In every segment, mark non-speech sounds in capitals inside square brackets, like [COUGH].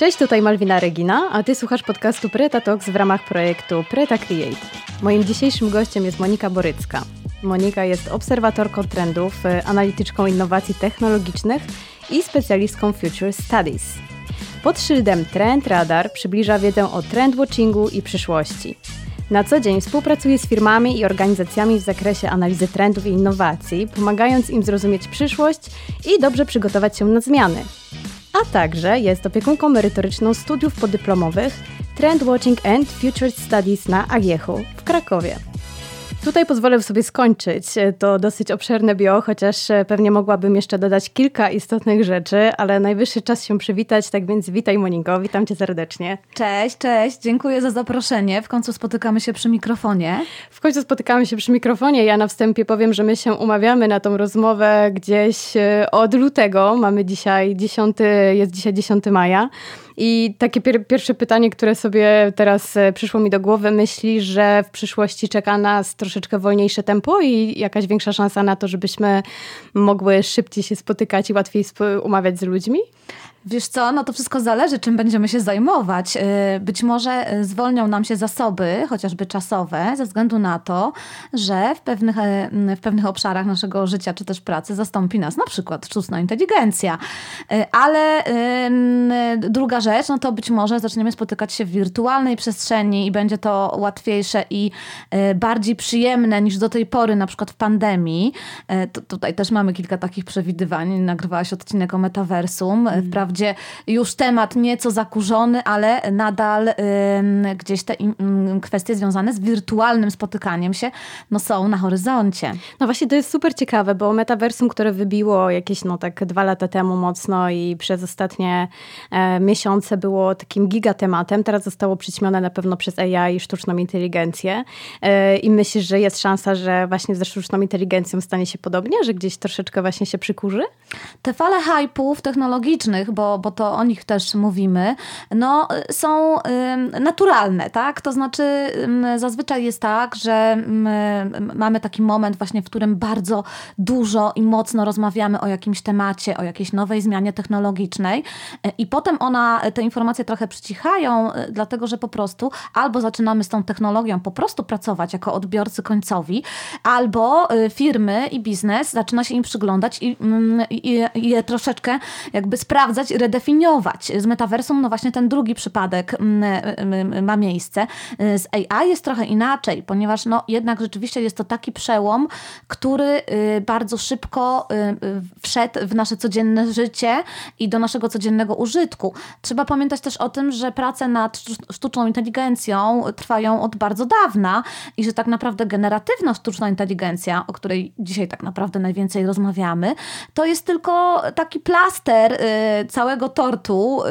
Cześć, tutaj Malwina Regina, a ty słuchasz podcastu Preta Talks w ramach projektu Preta Create. Moim dzisiejszym gościem jest Monika Borycka. Monika jest obserwatorką trendów, y, analityczką innowacji technologicznych i specjalistką Future Studies. Pod szyldem Trend Radar przybliża wiedzę o trendwatchingu i przyszłości. Na co dzień współpracuje z firmami i organizacjami w zakresie analizy trendów i innowacji, pomagając im zrozumieć przyszłość i dobrze przygotować się na zmiany. A także jest opiekunką merytoryczną studiów podyplomowych Trend Watching and Future Studies na Agiechu w Krakowie. Tutaj pozwolę sobie skończyć. To dosyć obszerne bio, chociaż pewnie mogłabym jeszcze dodać kilka istotnych rzeczy, ale najwyższy czas się przywitać, tak więc witaj Moniko, witam cię serdecznie. Cześć, cześć, dziękuję za zaproszenie. W końcu spotykamy się przy mikrofonie. W końcu spotykamy się przy mikrofonie. Ja na wstępie powiem, że my się umawiamy na tą rozmowę gdzieś e, od lutego. Mamy dzisiaj 10, jest dzisiaj 10 maja. I takie pier pierwsze pytanie, które sobie teraz e, przyszło mi do głowy, myśli, że w przyszłości czeka nas troszeczkę wolniejsze tempo i jakaś większa szansa na to, żebyśmy mogły szybciej się spotykać i łatwiej umawiać z ludźmi? Wiesz co, no to wszystko zależy, czym będziemy się zajmować. Y, być może y, zwolnią nam się zasoby, chociażby czasowe, ze względu na to, że w pewnych, y, w pewnych obszarach naszego życia czy też pracy zastąpi nas na przykład sztuczna inteligencja. Ale druga rzecz, no to być może zaczniemy spotykać się w wirtualnej przestrzeni i będzie to łatwiejsze i bardziej przyjemne niż do tej pory, na przykład w pandemii. To, tutaj też mamy kilka takich przewidywań. Nagrywałaś odcinek o metaversum. Mm. Wprawdzie wprawdzie już temat nieco zakurzony, ale nadal y, gdzieś te y, kwestie związane z wirtualnym spotykaniem się no, są na horyzoncie. No właśnie to jest super ciekawe, bo metaversum, które wybiło jakieś no tak dwa lata temu mocno i przez ostatnie e, miesiące było takim gigatematem, teraz zostało przyćmione na pewno przez AI i sztuczną inteligencję e, i myślisz, że jest szansa, że właśnie ze sztuczną inteligencją stanie się podobnie, że gdzieś troszeczkę właśnie się przykurzy? Te fale hype'ów technologicznych, bo, bo to o nich też mówimy, no, są naturalne, tak? To znaczy zazwyczaj jest tak, że mamy taki moment właśnie, w którym bardzo dużo i mocno rozmawiamy o jakimś temacie, o jakiejś nowej zmianie technologicznej i potem ona, te informacje trochę przycichają, e, dlatego że po prostu albo zaczynamy z tą technologią po prostu pracować jako odbiorcy końcowi, albo e, firmy i biznes zaczyna się im przyglądać i, i, i je troszeczkę jakby sprawdzać redefiniować. Z metaversum, no właśnie ten drugi przypadek mm, mm, mm, ma miejsce. Z AI jest trochę inaczej, ponieważ no jednak rzeczywiście jest to taki przełom, który y, bardzo szybko y, y, wszedł w nasze codzienne życie i do naszego codziennego użytku. Trzeba pamiętać też o tym, że prace nad sztuczną inteligencją trwają od bardzo dawna i że tak naprawdę generatywna sztuczna inteligencja, o której dzisiaj tak naprawdę najwięcej rozmawiamy, to jest tylko taki plaster całego tortu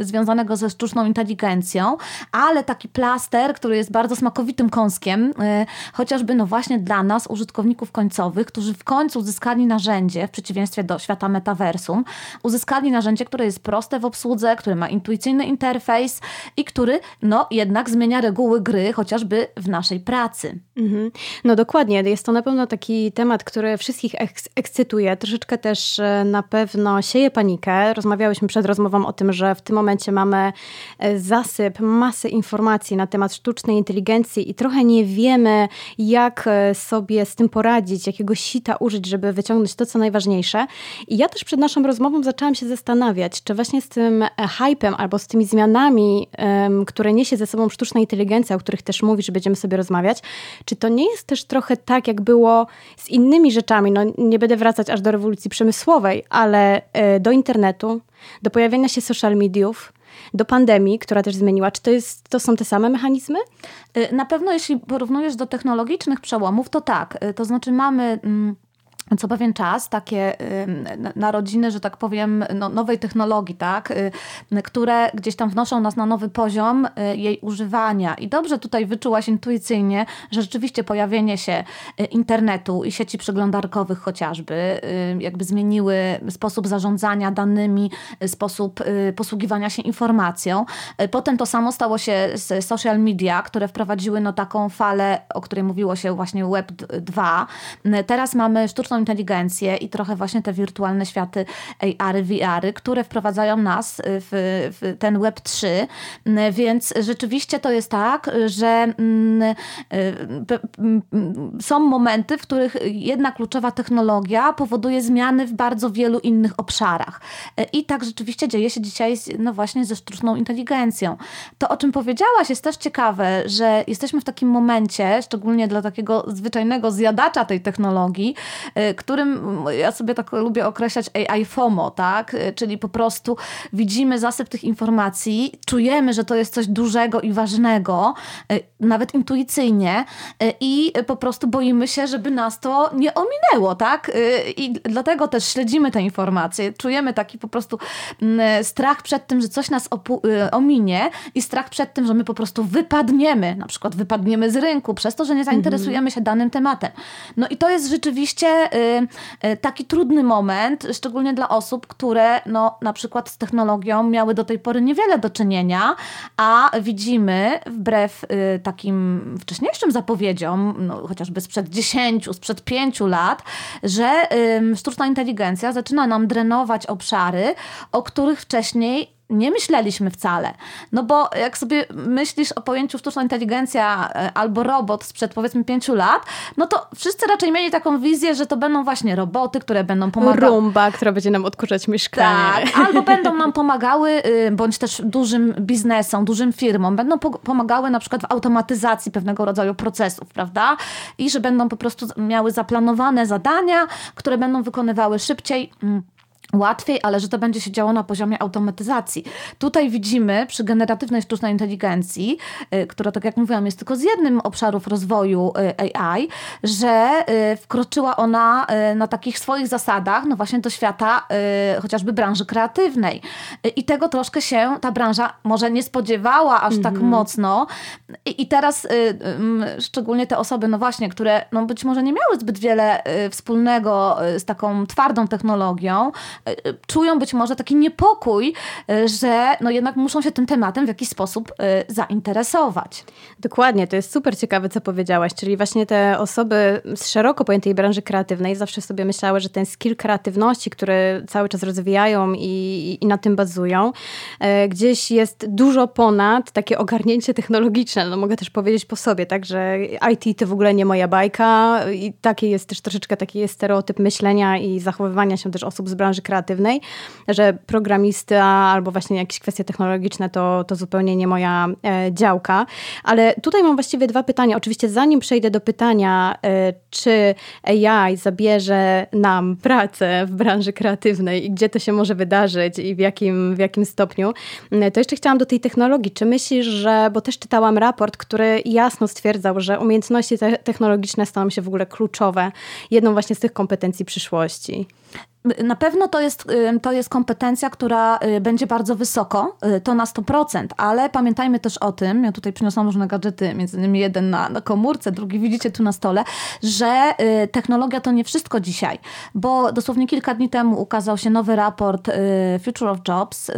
y, związanego ze sztuczną inteligencją, ale taki plaster, który jest bardzo smakowitym kąskiem, y, chociażby no właśnie dla nas, użytkowników końcowych, którzy w końcu uzyskali narzędzie, w przeciwieństwie do świata metaversum, uzyskali narzędzie, które jest proste w obsłudze, które ma intuicyjny interfejs i który no jednak zmienia reguły gry, chociażby w naszej pracy. Mhm. No dokładnie, jest to na pewno taki temat, który wszystkich ekscytuje, troszeczkę też e, na pewno sieje panikę. Rozmawiałyśmy przed rozmową o tym, że w tym momencie mamy e, zasyp, masę informacji na temat sztucznej inteligencji i trochę nie wiemy, jak e, sobie z tym poradzić, jakiego sita użyć, żeby wyciągnąć to, co najważniejsze. I ja też przed naszą rozmową zaczęłam się zastanawiać, czy właśnie z tym hypem albo z tymi zmianami, które niesie ze sobą sztuczna inteligencja, o których też mówisz, będziemy sobie rozmawiać, czy to nie jest też trochę tak, jak było z innymi rzeczami? No, nie będę wracać aż do rewolucji przemysłowej, ale e, do internetu, do pojawienia się social mediów, do pandemii, która też zmieniła. Czy to, jest, to są te same mechanizmy? E, na pewno, jeśli porównujesz do technologicznych przełomów, to tak. E, to znaczy mamy. Mm, co pewien czas takie narodziny, że tak powiem, no, nowej technologii, tak, y, które gdzieś tam wnoszą nas na nowy poziom y, jej używania. I dobrze tutaj wyczułaś intuicyjnie, że rzeczywiście pojawienie się y, internetu i sieci przeglądarkowych chociażby jakby zmieniły sposób zarządzania danymi, sposób posługiwania się informacją. Potem to samo stało się z social media, które wprowadziły no taką falę, o której mówiło się właśnie Web 2. Teraz mamy sztuczną inteligencję i trochę właśnie te wirtualne światy AR, VR, które wprowadzają nas w, w ten Web 3. Więc rzeczywiście to jest tak, że mm, y, mm, są momenty, w których jedna kluczowa technologia powoduje zmiany w bardzo wielu innych obszarach. I tak rzeczywiście dzieje się dzisiaj no właśnie ze sztuczną inteligencją. To, o czym powiedziałaś, jest też ciekawe, że jesteśmy w takim momencie, szczególnie dla takiego zwyczajnego zjadacza tej technologii, y, którym ja sobie tak lubię określać AI FOMO, tak? Y, czyli po prostu widzimy zasyp tych informacji, czujemy, że to jest coś dużego i ważnego, y, nawet intuicyjnie i po prostu boimy się, żeby nas to nie ominęło, tak? I dlatego też śledzimy te informacje, czujemy taki po prostu mm, strach przed tym, że coś nas ominie i strach przed tym, że my po prostu wypadniemy, na przykład wypadniemy z rynku przez to, że nie zainteresujemy się danym tematem. No i to jest rzeczywiście y, y, taki trudny moment, szczególnie dla osób, które no, na przykład z technologią miały do tej pory niewiele do czynienia, a widzimy wbrew y, takim wcześniejszym zapowiedziom, no, chociażby sprzed 10, sprzed 5 lat, że sztuczna inteligencja zaczyna nam drenować obszary, o których wcześniej nie myśleliśmy wcale. No bo jak sobie myślisz o pojęciu sztuczna inteligencja e, albo robot sprzed powiedzmy pięciu lat, no to wszyscy raczej mieli taką wizję, że to będą właśnie roboty, które będą pomagały. Rumba, która będzie nam odkurzać mieszkanie. Tak, albo będą nam pomagały, y, bądź też dużym biznesom, dużym firmom, będą pomagały na przykład w automatyzacji pewnego rodzaju procesów, prawda? I że będą po prostu miały zaplanowane zadania, które będą wykonywały szybciej mm, łatwiej, ale że to będzie się działo na poziomie automatyzacji. Tutaj widzimy przy generatywnej sztucznej inteligencji, y, która tak jak mówiłam jest tylko z jednym obszarów rozwoju y, AI, że y, wkroczyła ona na takich swoich zasadach, no właśnie do świata chociażby branży kreatywnej. I tego troszkę się ta branża może nie spodziewała aż tak mhm. mocno. I, I, teraz szczególnie te osoby, no właśnie, które no być może nie miały zbyt wiele wspólnego z taką twardą technologią, czują być może taki niepokój, e, że no jednak muszą się tym tematem w jakiś sposób e, zainteresować. Dokładnie, to jest super ciekawe, co powiedziałaś, czyli właśnie te osoby z szeroko pojętej branży kreatywnej zawsze sobie myślały, że ten skill kreatywności, który cały czas rozwijają i, i na tym bazują, e, gdzieś jest dużo ponad takie ogarnięcie technologiczne. No mogę też powiedzieć po sobie, tak, że IT to w ogóle nie moja bajka i taki jest też troszeczkę taki jest stereotyp myślenia i zachowywania się też osób z branży kreatywnej kreatywnej, że programista albo właśnie jakieś kwestie technologiczne to, to zupełnie nie moja e, działka. Ale tutaj mam właściwie dwa pytania. Oczywiście zanim przejdę do pytania, e, czy AI zabierze nam pracę w branży kreatywnej i gdzie to się może wydarzyć i w jakim, w jakim stopniu, e, to jeszcze chciałam do tej technologii. Czy myślisz, że, bo też czytałam raport, który jasno stwierdzał, że umiejętności te technologiczne staną się w ogóle kluczowe, jedną właśnie z tych kompetencji przyszłości? Na pewno to jest, to jest kompetencja, która y, będzie bardzo wysoko, y, to na 100%, ale pamiętajmy też o tym, ja tutaj przyniosłam różne gadżety, między innymi jeden na, na komórce, drugi widzicie tu na stole, że y, technologia to nie wszystko dzisiaj, bo dosłownie kilka dni temu ukazał się nowy raport Future of Jobs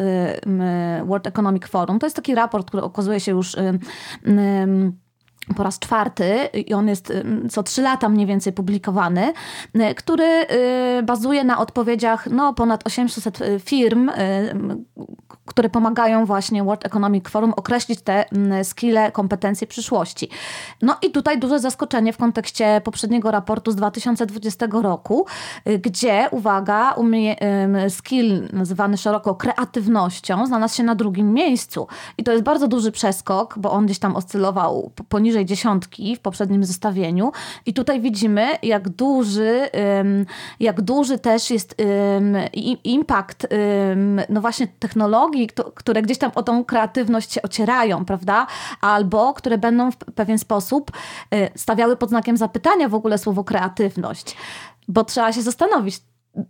World Economic Forum. To jest taki raport, który okazuje się już po raz czwarty i on jest co trzy lata mniej więcej publikowany, który bazuje na odpowiedziach no, ponad 800 firm, które pomagają właśnie World Economic Forum określić te skille, kompetencje przyszłości. No i tutaj duże zaskoczenie w kontekście poprzedniego raportu z 2020 roku, gdzie, uwaga, skill nazywany szeroko kreatywnością znalazł się na drugim miejscu. I to jest bardzo duży przeskok, bo on gdzieś tam oscylował poniżej poniżej dziesiątki w poprzednim zestawieniu. I tutaj widzimy, jak duży, jak duży też jest impact no właśnie technologii, które gdzieś tam o tą kreatywność się ocierają, prawda? Albo które będą w pewien sposób y, stawiały pod znakiem zapytania w ogóle słowo kreatywność. Bo trzeba się zastanowić,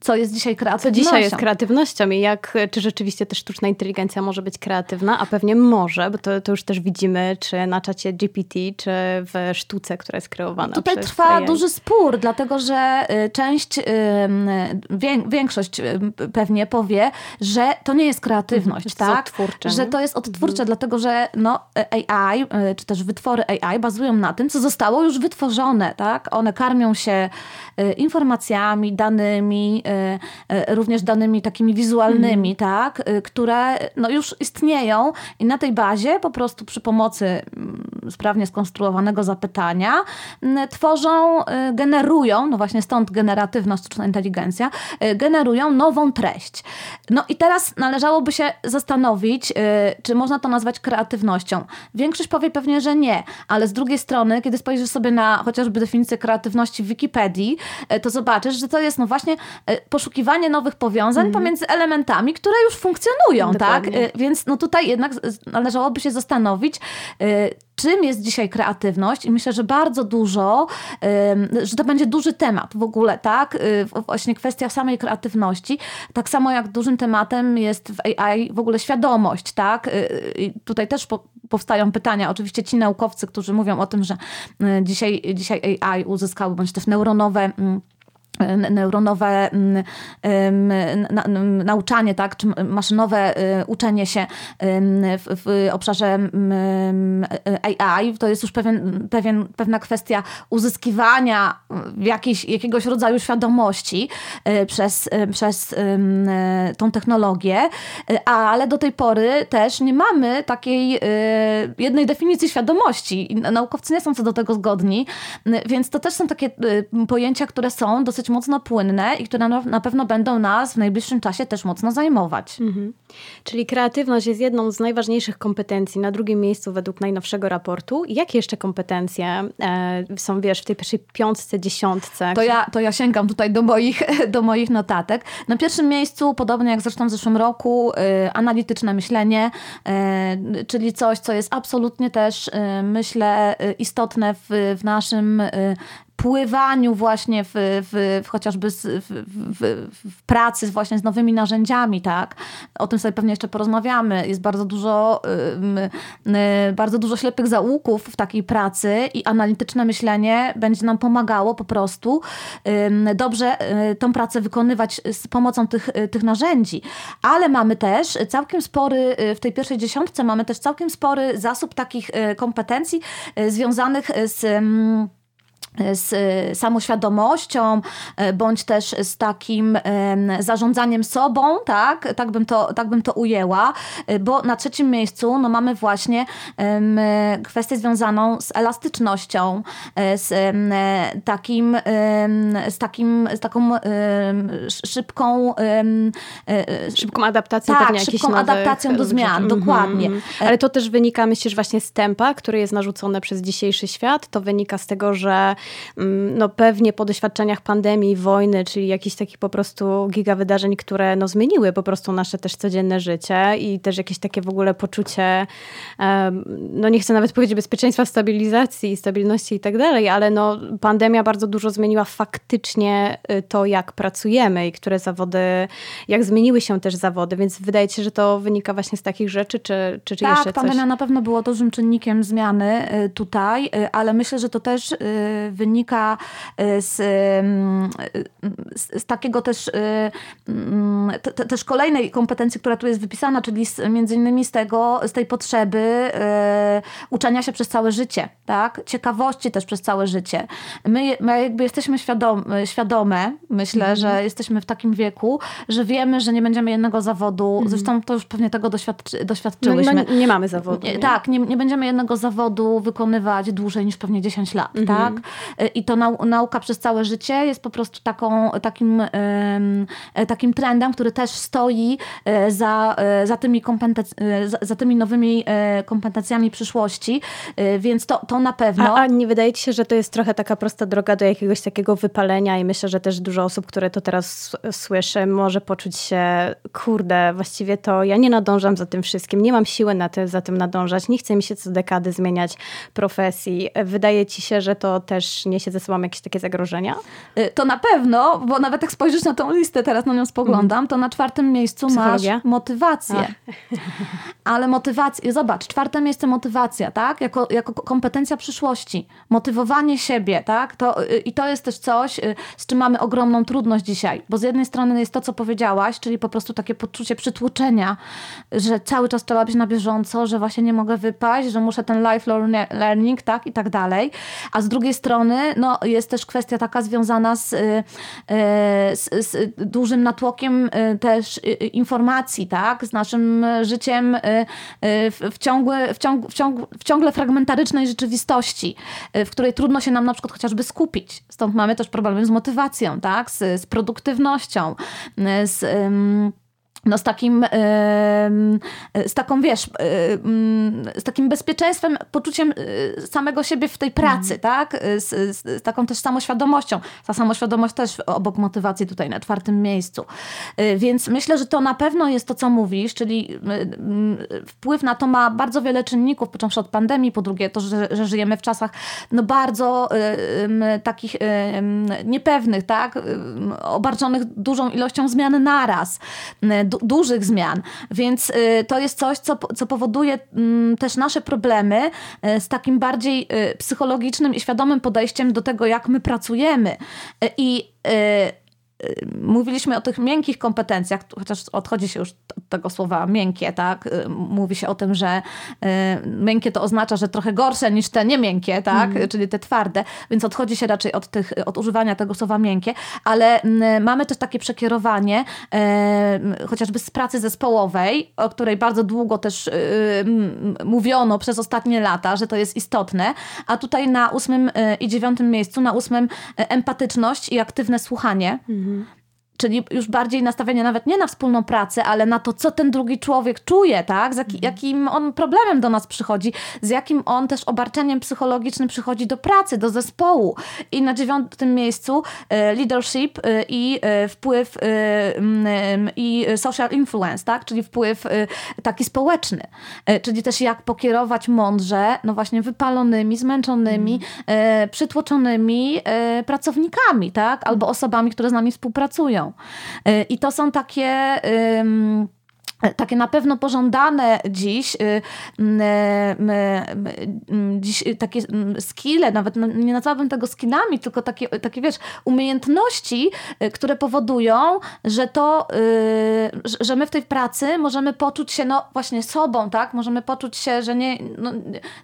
co jest dzisiaj kreatywnością. Co dzisiaj jest kreatywnością i jak, czy rzeczywiście też sztuczna inteligencja może być kreatywna, a pewnie może, bo to, to już też widzimy, czy na czacie GPT, czy w sztuce, która jest kreowana Tutaj przez trwa AI. duży spór, dlatego że y, część, większość pewnie powie, że to nie jest kreatywność, jest tak? odtwórcze. Że to jest odtwórcze, mhm. dlatego że no, AI, y, czy też wytwory AI bazują na tym, co zostało już wytworzone, tak? One karmią się y, informacjami, danymi, również danymi takimi wizualnymi, mhm. tak? Które no, już istnieją i na tej bazie po prostu przy pomocy mm, sprawnie skonstruowanego zapytania tworzą, generują, no właśnie stąd generatywność, sztuczna inteligencja, generują nową treść. No i teraz należałoby się zastanowić, czy można to nazwać kreatywnością. Większość powie pewnie, że nie, ale z drugiej strony, kiedy spojrzysz sobie na chociażby definicję kreatywności w Wikipedii, to zobaczysz, że to jest no właśnie poszukiwanie nowych powiązań mm. pomiędzy elementami, które już funkcjonują, tak? Dokładnie. tak? Więc no tutaj jednak należałoby się zastanowić, czym jest dzisiaj kreatywność i myślę, że bardzo dużo, że to będzie duży temat w ogóle, tak? Właśnie kwestia samej kreatywności. Tak samo jak dużym tematem jest w AI w ogóle świadomość, tak? I tutaj też powstają pytania. Oczywiście ci naukowcy, którzy mówią o tym, że dzisiaj, dzisiaj AI uzyskały bądź też neuronowe mm, neuronowe mm, nauczanie, tak, czy maszynowe y, uczenie się w, obszarze AI, to jest już pewien, pewien, pewna kwestia uzyskiwania jakiejś, jakiegoś rodzaju świadomości y, przez, y, przez tą technologię, ale do tej pory też nie mamy takiej jednej definicji świadomości. Naukowcy nie są co do tego zgodni, więc to też są takie pojęcia, które są dosyć dosyć mocno płynne i które na pewno będą nas w najbliższym czasie też mocno zajmować. Mhm. Czyli kreatywność jest jedną z najważniejszych kompetencji, na drugim miejscu według najnowszego raportu. Jakie jeszcze kompetencje e, są, wiesz, w tej pierwszej piątce, dziesiątce? To ja, to ja sięgam tutaj do moich, [LAUGHS] do moich notatek. Na pierwszym miejscu, podobnie jak zresztą w zeszłym roku, y, analityczne myślenie, y, czyli coś, co jest absolutnie też, myślę, istotne w, w naszym pływaniu właśnie w, w, w chociażby z, w, w, pracy właśnie z nowymi narzędziami, tak? O tym sobie pewnie jeszcze porozmawiamy. Jest bardzo dużo, y, bardzo dużo ślepych zaułków w takiej pracy i analityczne myślenie będzie nam pomagało po prostu dobrze y, tą pracę wykonywać z pomocą tych, y, tych narzędzi. Ale mamy też całkiem spory, w tej pierwszej dziesiątce mamy też całkiem spory zasób takich kompetencji związanych z z e, samoświadomością, e, bądź też z takim zarządzaniem sobą, tak, tak, bym, to, tak bym to ujęła, e, bo na trzecim miejscu no, mamy właśnie kwestię związaną z elastycznością, z takim, z takim, z taką szybką szybką adaptacją tak, szybką adaptacją do zmian, mm -hmm. dokładnie. Ale to też wynika, myślisz, właśnie z tempa, który jest narzucone przez dzisiejszy świat, to wynika z tego, że no pewnie po doświadczeniach pandemii, wojny, czyli jakichś takich po prostu giga wydarzeń, które no zmieniły po prostu nasze też codzienne życie i też jakieś takie w ogóle poczucie, no nie chcę nawet powiedzieć bezpieczeństwa, stabilizacji, stabilności i tak dalej, ale no pandemia bardzo dużo zmieniła faktycznie y, to, jak pracujemy i które zawody, jak zmieniły się też zawody, więc wydaje się, że to wynika właśnie z takich rzeczy, czy, czy, czy tak, jeszcze coś? Tak, pandemia na pewno było dużym czynnikiem zmiany y, tutaj, y, ale myślę, że to też wynika y, z, z, z takiego też, y, mm, te, też kolejnej kompetencji, która tu jest wypisana, czyli z, między innymi z tego, z tej potrzeby y, uczenia się przez całe życie, tak? Ciekawości też przez całe życie. My, my jakby jesteśmy świadome, świadome myślę, mm -hmm. że jesteśmy w takim wieku, że wiemy, że nie będziemy jednego zawodu, mm -hmm. zresztą to już pewnie tego doświadczy, doświadczyłyśmy. No, no, nie mamy zawodu. Nie? Tak, nie, nie będziemy jednego zawodu wykonywać dłużej niż pewnie 10 lat, mm -hmm. tak? I to nau nauka przez całe życie jest po prostu taką, takim, takim trendem, który też stoi e, za, e, za, tymi, za, za tymi nowymi e, kompetencjami przyszłości, więc to, to na pewno. A, a nie wydaje ci się, że to jest trochę taka prosta droga do jakiegoś takiego wypalenia i myślę, że też dużo osób, które to teraz słyszy, może poczuć się, kurde, właściwie to ja nie nadążam za tym wszystkim, nie mam siły na tym, za tym nadążać, nie chcę mi się co dekady zmieniać profesji. Wydaje ci się, że to też też niesie ze sobą jakieś takie zagrożenia? Y, to na pewno, bo nawet jak spojrzysz na tą listę, teraz na nią spoglądam, mm. to na czwartym miejscu Psychologia? masz motywację. A. [LAUGHS] Ale motywacja, zobacz, czwarte miejsce motywacja, tak? Jako, jako kompetencja przyszłości. Motywowanie siebie, tak? To, y, I to jest też coś, y, z czym mamy ogromną trudność dzisiaj. Bo z jednej strony jest to, co powiedziałaś, czyli po prostu takie poczucie przytłoczenia, że cały czas trzeba być na bieżąco, że właśnie nie mogę wypaść, że muszę ten lifelong learning, tak? I tak dalej. A z drugiej strony, no, jest też kwestia taka związana z, z, z dużym natłokiem też informacji, tak? Z naszym życiem w, w, ciągłe, w, ciąg, w, ciąg, w ciągle fragmentarycznej rzeczywistości, w której trudno się nam na przykład chociażby skupić. Stąd mamy też problemy z motywacją, tak? z, z produktywnością, z... Um, no z takim, z taką, wiesz, z takim bezpieczeństwem, poczuciem y, samego siebie w tej pracy, mm. tak? Z, z, z, taką też samoświadomością. Ta samoświadomość też obok motywacji tutaj na czwartym miejscu. Y, więc myślę, że to na pewno jest to, co mówisz, czyli y, wpływ na to ma bardzo wiele czynników, począwszy od pandemii, po drugie to, że, że żyjemy w czasach no bardzo takich niepewnych, tak? Obarczonych dużą ilością zmian naraz du dużych zmian. Więc y, to jest coś, co, co powoduje mm, też nasze problemy y, z takim bardziej y, psychologicznym i świadomym podejściem do tego, jak my pracujemy. I mówiliśmy o tych miękkich kompetencjach, chociaż odchodzi się już od tego słowa miękkie, tak? Y, mówi się o tym, że y, miękkie to oznacza, że trochę gorsze niż te niemiękkie, tak? Mm. Czyli te twarde, więc odchodzi się raczej od, tych, od używania tego słowa miękkie, ale mamy też takie przekierowanie, y, chociażby z pracy zespołowej, o której bardzo długo też mówiono przez ostatnie lata, że to jest istotne, a tutaj na ósmym i dziewiątym miejscu, na ósmym empatyczność i aktywne słuchanie. Mm Mm-hmm. Czyli już bardziej nastawienie nawet nie na wspólną pracę, ale na to, co ten drugi człowiek czuje, tak? Z mhm. jakim on problemem do nas przychodzi, z jakim on też obarczeniem psychologicznym przychodzi do pracy, do zespołu. I na dziewiątym miejscu e, leadership e, i e, wpływ i social influence, tak? Czyli wpływ taki społeczny. Czyli też jak pokierować mądrze, no właśnie wypalonymi, zmęczonymi, mm. przytłoczonymi pracownikami, tak? Albo osobami, które z nami współpracują. Y, I to są takie takie na pewno pożądane dziś, y, dziś takie skille, nawet no, nie nazwałabym tego skillami, tylko takie, takie wiesz, umiejętności, y, które powodują, że to, że my w tej pracy możemy poczuć się no właśnie sobą, tak? Możemy poczuć się, że nie, no,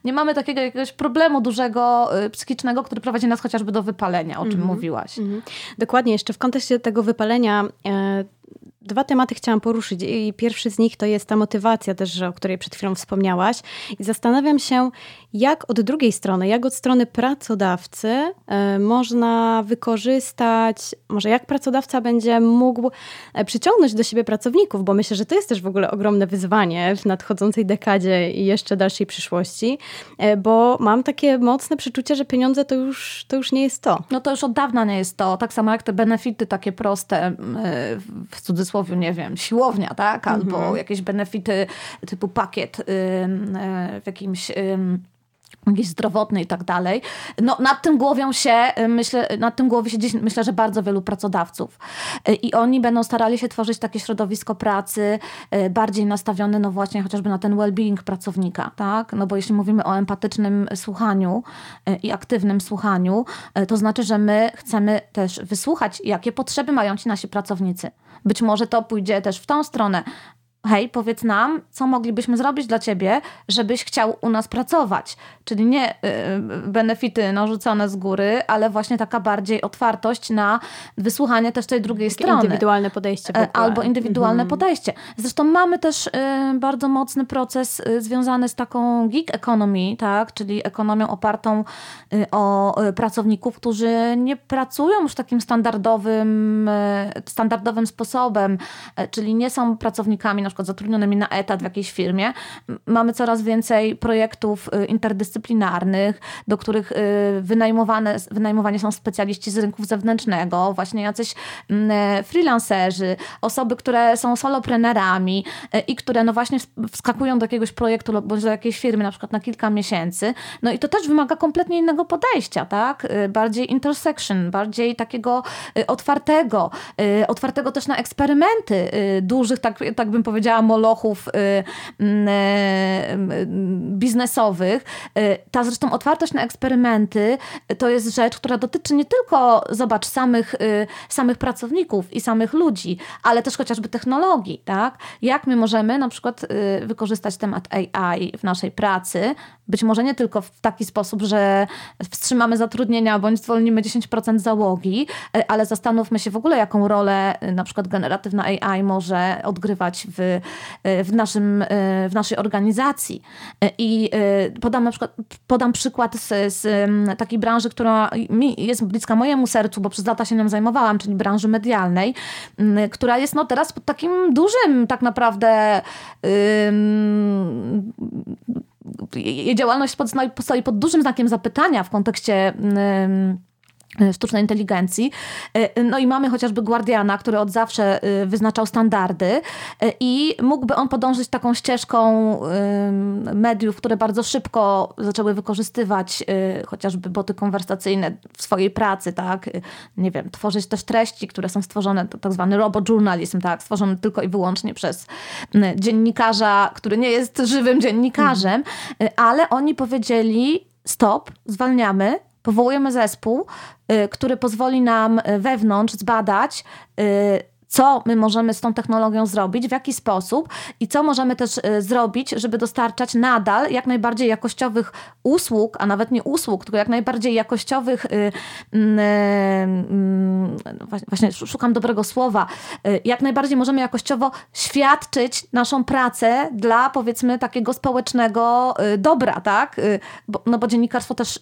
nie mamy takiego jakiegoś problemu dużego psychicznego, który prowadzi nas chociażby do wypalenia, o czym mm -hmm. mówiłaś. Mm -hmm. Dokładnie, jeszcze w kontekście tego wypalenia e, Dwa tematy chciałam poruszyć i pierwszy z nich to jest ta motywacja też, o której przed chwilą wspomniałaś. I zastanawiam się, jak od drugiej strony, jak od strony pracodawcy y, można wykorzystać, może jak pracodawca będzie mógł e, przyciągnąć do siebie pracowników, bo myślę, że to jest też w ogóle ogromne wyzwanie w nadchodzącej dekadzie i jeszcze dalszej przyszłości, y, bo mam takie mocne przeczucie, że pieniądze to już, to już nie jest to. No to już od dawna nie jest to. Tak samo jak te benefity takie proste, w cudzysłowie cudzysłowie, nie wiem, siłownia, tak? Albo mhm. jakieś benefity typu pakiet w jakimś jakiejś zdrowotnej i tak dalej. No, nad tym głowią się, myślę, nad tym głowi się dziś, myślę, że bardzo wielu pracodawców. I oni będą starali się tworzyć takie środowisko pracy bardziej nastawione, no właśnie chociażby na ten well-being pracownika, tak? No bo jeśli mówimy o empatycznym słuchaniu i aktywnym słuchaniu, to znaczy, że my chcemy też wysłuchać, jakie potrzeby mają ci nasi pracownicy. Być może to pójdzie też w tą stronę, hej, powiedz nam, co moglibyśmy zrobić dla ciebie, żebyś chciał u nas pracować. Czyli nie y, benefity narzucone z góry, ale właśnie taka bardziej otwartość na wysłuchanie też tej drugiej Takie strony. Indywidualne podejście. E, albo indywidualne mhm. podejście. Zresztą mamy też y, bardzo mocny proces y, związany z taką gig economy, tak? czyli ekonomią opartą y, o y, pracowników, którzy nie pracują już takim standardowym, y, standardowym sposobem, czyli nie są pracownikami na przykład zatrudnionymi na etat w jakiejś firmie. Mamy coraz więcej projektów interdyscyplinarnych, do których wynajmowane, wynajmowane są specjaliści z rynków zewnętrznego, właśnie jacyś freelancerzy, osoby, które są soloprenerami i które no właśnie wskakują do jakiegoś projektu bądź do jakiejś firmy na przykład na kilka miesięcy. No i to też wymaga kompletnie innego podejścia, tak? Bardziej intersection, bardziej takiego otwartego, otwartego też na eksperymenty dużych, tak, tak bym powiedziała, molochów biznesowych. Ta zresztą otwartość na eksperymenty to jest rzecz, która dotyczy nie tylko, zobacz, samych, samych pracowników i samych ludzi, ale też chociażby technologii, tak? Jak my możemy na przykład wykorzystać temat AI w naszej pracy, być może nie tylko w taki sposób, że wstrzymamy zatrudnienia bądź zwolnimy 10% załogi, ale zastanówmy się w ogóle, jaką rolę na przykład generatywna AI może odgrywać w, w, naszym, w naszej organizacji. I podam na przykład podam przykład z, z takiej branży, która mi jest bliska mojemu sercu, bo przez lata się nią zajmowałam, czyli branży medialnej, która jest no teraz pod takim dużym tak naprawdę jej działalność stoi pod dużym znakiem zapytania w kontekście E, sztucznej inteligencji. E, no i mamy chociażby Guardiana, który od zawsze e, wyznaczał standardy i mógłby on podążyć taką ścieżką mediów, które bardzo szybko zaczęły wykorzystywać chociażby boty konwersacyjne w swojej pracy, tak? Nie wiem, tworzyć też treści, które są stworzone, to tak zwany journalism, tak? Stworzony tylko i wyłącznie przez dziennikarza, który nie jest żywym dziennikarzem, ale oni powiedzieli stop, zwalniamy, powołujemy zespół, y, który pozwoli nam y, wewnątrz zbadać, y, co my możemy z tą technologią zrobić, w jaki sposób i co możemy też e, zrobić, żeby dostarczać nadal jak najbardziej jakościowych usług, a nawet nie usług, tylko jak najbardziej jakościowych, y, e, mm, właśnie szukam dobrego słowa, y, jak najbardziej możemy jakościowo świadczyć naszą pracę dla powiedzmy takiego społecznego y, dobra, tak? No bo dziennikarstwo też,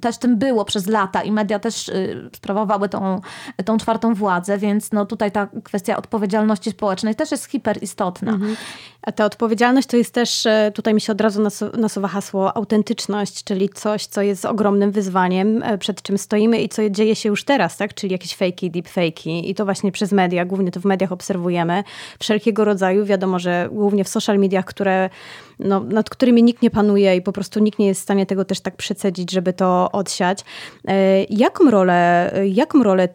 też tym było przez lata i media też sprawowały tą, tą czwartą władzę, więc no tutaj ta kwestia odpowiedzialności społecznej też jest hiperistotna. Mhm. A ta odpowiedzialność to jest też, e, tutaj mi się od razu nasuwa hasło autentyczność, czyli coś, co jest ogromnym wyzwaniem, e, przed czym stoimy i co dzieje się już teraz, tak? Czyli jakieś fejki, deepfake'i i to właśnie przez media, głównie to w mediach obserwujemy, wszelkiego rodzaju, wiadomo, że głównie w social mediach, które no, nad którymi nikt nie panuje i po prostu nikt nie jest w stanie tego też tak przecedzić, żeby to odsiać. E, jaką rolę, jaką rolę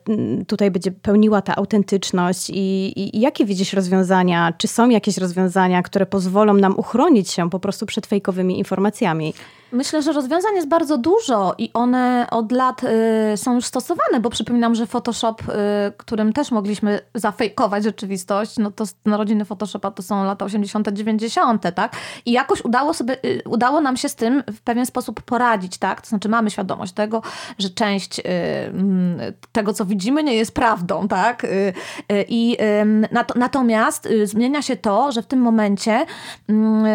tutaj będzie pełniła ta autentyczność i, i, i jakie widzisz rozwiązania? Czy są jakieś rozwiązania, które pozwolą nam uchronić się po prostu przed fejkowymi informacjami? Myślę, że rozwiązań jest bardzo dużo i one od lat y, są już stosowane, bo przypominam, że Photoshop, y, którym też mogliśmy zafejkować rzeczywistość, no to narodziny Photoshopa to są lata 80., 90., tak? I jakoś udało sobie, y, udało nam się z tym w pewien sposób poradzić, tak? To znaczy mamy świadomość tego, że część y, tego, co widzimy, nie jest prawdą, tak? Y, y, I nat natomiast zmienia się to, że w tym momencie mm,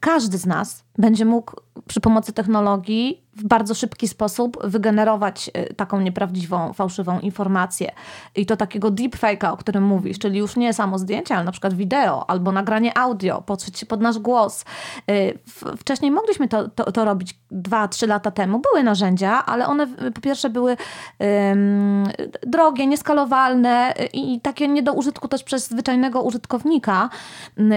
każdy z nas będzie mógł przy pomocy technologii w bardzo szybki sposób wygenerować y, taką nieprawdziwą, fałszywą informację. I to takiego deepfake'a, o którym mówisz, czyli już nie samo zdjęcie, ale na przykład wideo albo nagranie audio, podszyć się pod nasz głos. Y, wcześniej mogliśmy to, to, to robić dwa, trzy lata temu. Były narzędzia, ale one po pierwsze były um, drogie, nieskalowalne i takie nie do użytku też przez zwyczajnego użytkownika.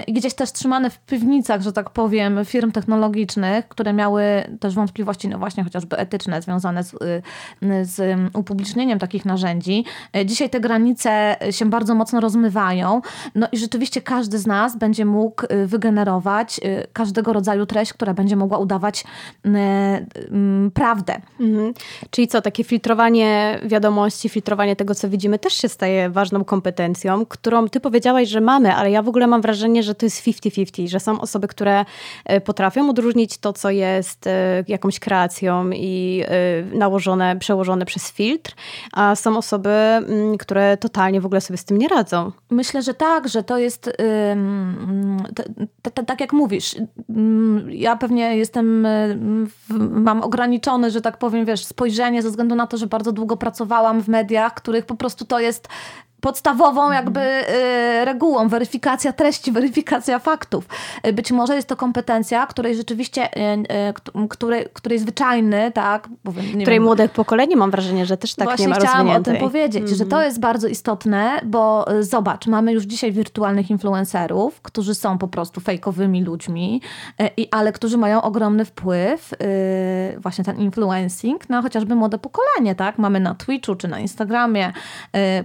I gdzieś też trzymane w piwnicach, że tak powiem, firm technologicznych, które miały też wątpliwości, no właśnie, właśnie chociażby etyczne związane z, y, z upublicznieniem takich narzędzi. Dzisiaj te granice się bardzo mocno rozmywają. No i rzeczywiście każdy z nas będzie mógł y, wygenerować y, każdego rodzaju treść, która będzie mogła udawać mm, prawdę. Mhm. Czyli co, takie filtrowanie wiadomości, filtrowanie tego, co widzimy, też się staje ważną kompetencją, którą ty powiedziałaś, że mamy, ale ja w ogóle mam wrażenie, że to jest 50-50, że są osoby, które potrafią odróżnić to, co jest jakąś kreacją, i y, nałożone, przełożone przez filtr, a są osoby, mm, które totalnie w ogóle sobie z tym nie radzą. Myślę, że tak, że to jest tak jak mówisz. Ja pewnie jestem, mam ograniczone, że tak powiem, wiesz, spojrzenie ze względu na to, że bardzo długo pracowałam w mediach, których po prostu to jest podstawową jakby y, regułą, weryfikacja treści, [LAUGHS] weryfikacja faktów. Y, być może jest to kompetencja, której rzeczywiście, y, której, której zwyczajny, tak, powiem, której wiem, młode pokolenie mam wrażenie, że też tak Właśnie nie ma chciałam o tym powiedzieć, że to mhm. jest bardzo istotne, bo zobacz, mamy już dzisiaj wirtualnych influencerów, którzy są po prostu fejkowymi ludźmi, i, ale którzy mają ogromny wpływ, właśnie ten influencing na chociażby młode pokolenie, tak? Mamy na Twitchu czy na Instagramie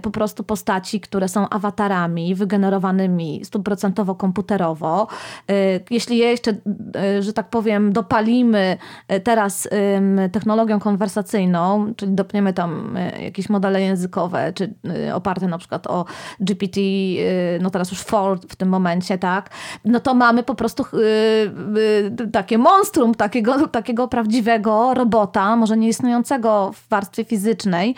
po prostu post postaci, które są awatarami wygenerowanymi stuprocentowo komputerowo. Y, jeśli je jeszcze, y, że tak powiem, dopalimy y, teraz technologią konwersacyjną, czyli dopniemy tam jakieś modele językowe, czy oparte na przykład o GPT, no teraz już Ford w tym momencie, tak, no to mamy po prostu takie monstrum, takiego, takiego prawdziwego robota, może nie istniejącego w warstwie fizycznej,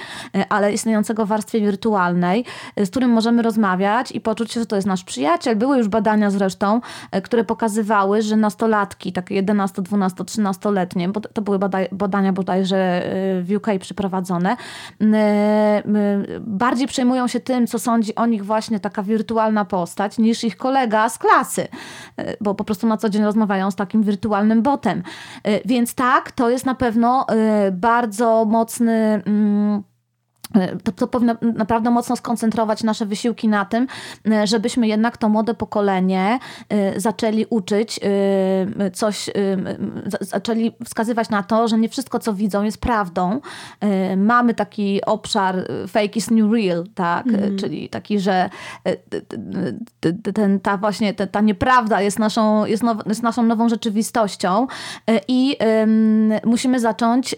ale istniejącego w warstwie wirtualnej, z którym możemy rozmawiać i poczuć się, że to jest nasz przyjaciel. Były już badania zresztą, e, które pokazywały, że nastolatki, takie 11, 12, 13-letnie, bo to były badania bodajże e, w UK przeprowadzone, bardziej przejmują się tym, co sądzi o nich właśnie taka wirtualna postać, niż ich kolega z klasy, e, bo po prostu na co dzień rozmawiają z takim wirtualnym botem. Więc tak, to jest na pewno bardzo mocny mm, to, to powinno naprawdę mocno skoncentrować nasze wysiłki na tym, e, żebyśmy jednak to młode pokolenie e, zaczęli uczyć e, coś, zaczęli wskazywać na to, że nie wszystko, co widzą, jest prawdą. Mamy taki obszar fake is new real, tak? Mm. Czyli taki, że ten, ta właśnie ta, ta nieprawda jest naszą, jest, now, jest naszą nową rzeczywistością i musimy zacząć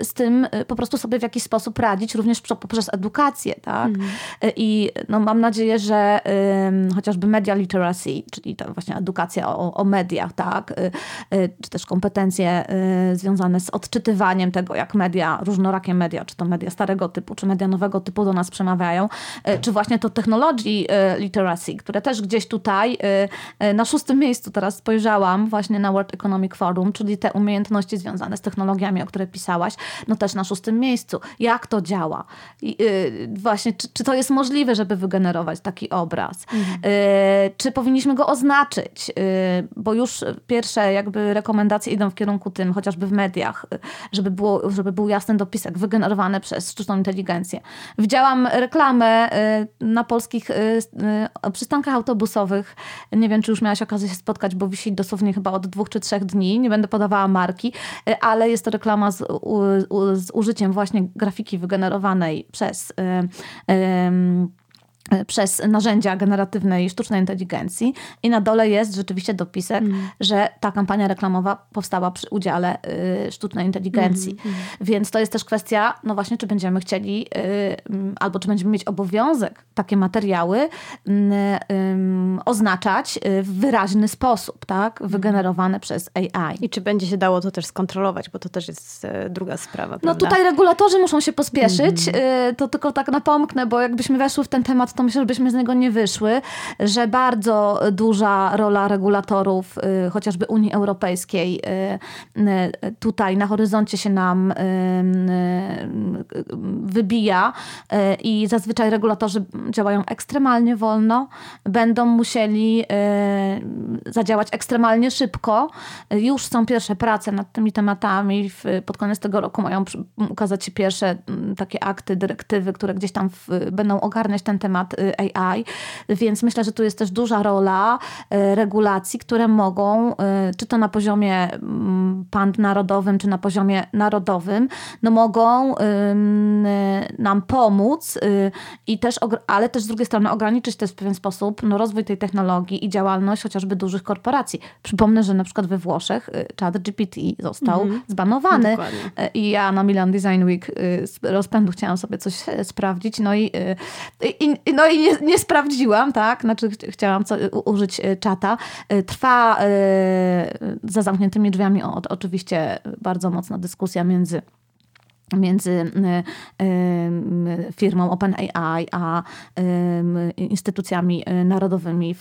z tym po prostu sobie w jakiś sposób radzić, również poprzez edukację, tak? Mhm. I no, mam nadzieję, że chociażby media literacy, czyli to właśnie edukacja o, o mediach, tak? Y, y, czy też kompetencje związane z odczytywaniem tego, jak media, różnorakie media, czy to media starego typu, czy media nowego typu do nas przemawiają, czy właśnie to technology literacy, które też gdzieś tutaj na szóstym miejscu teraz spojrzałam właśnie na World Economic Forum, czyli te umiejętności związane z technologiami, o które pisałaś, no też na szóstym miejscu. Jak to działa? Y, właśnie, czy, czy, to jest możliwe, żeby wygenerować taki obraz? Mhm. Y, czy powinniśmy go oznaczyć? Y, bo już pierwsze jakby rekomendacje idą w kierunku tym, chociażby w mediach, żeby, było, żeby był jasny dopisek wygenerowany przez sztuczną inteligencję. Widziałam reklamę na polskich przystankach autobusowych. Nie wiem, czy już miałaś okazję się spotkać, bo wisi dosłownie chyba od dwóch czy trzech dni. Nie będę podawała marki, ale jest to reklama z, z użyciem właśnie grafiki wygenerowanej przez y, przez narzędzia generatywnej sztucznej inteligencji i na dole jest rzeczywiście dopisek, mm. że ta kampania reklamowa powstała przy udziale y, sztucznej inteligencji. Mm, mm. Więc to jest też kwestia, no właśnie, czy będziemy chcieli y, albo czy będziemy mieć obowiązek takie materiały y, oznaczać w wyraźny sposób, tak? Mhm. Wygenerowane przez AI. I czy będzie się dało to też skontrolować, bo to też jest e, druga sprawa. No prawda? No tutaj regulatorzy muszą się pospieszyć. Mhm. To tylko tak napomknę, bo jakbyśmy weszły w ten temat, to myślę, że byśmy z niego nie wyszły, że bardzo duża rola regulatorów, y, chociażby Unii Europejskiej, y, y, tutaj na horyzoncie się nam wybija i zazwyczaj regulatorzy działają ekstremalnie wolno, będą musieli zadziałać ekstremalnie szybko. Już są pierwsze prace nad tymi tematami. Pod koniec tego roku mają ukazać się pierwsze takie akty, dyrektywy, które gdzieś tam w, będą ogarniać ten temat temat y, AI, więc myślę, że tu jest też duża rola y, regulacji, które mogą, y, czy to na poziomie mm, narodowym, czy na poziomie narodowym, no mogą nam pomóc i też, ale też z drugiej strony ograniczyć też w pewien sposób no, rozwój tej technologii i działalność chociażby dużych korporacji. Przypomnę, że na przykład we Włoszech chat GPT został -hmm. zbanowany Dokładnie. i ja na Milan Design Week z rozpędu chciałam sobie coś e, sprawdzić, no i, i, no [LAUGHS] no i nie, nie, sprawdziłam, tak? Znaczy ch chciałam co, użyć e, czata. E, trwa e, za zamkniętymi drzwiami o, oczywiście bardzo mocna dyskusja między między firmą OpenAI a instytucjami y, narodowymi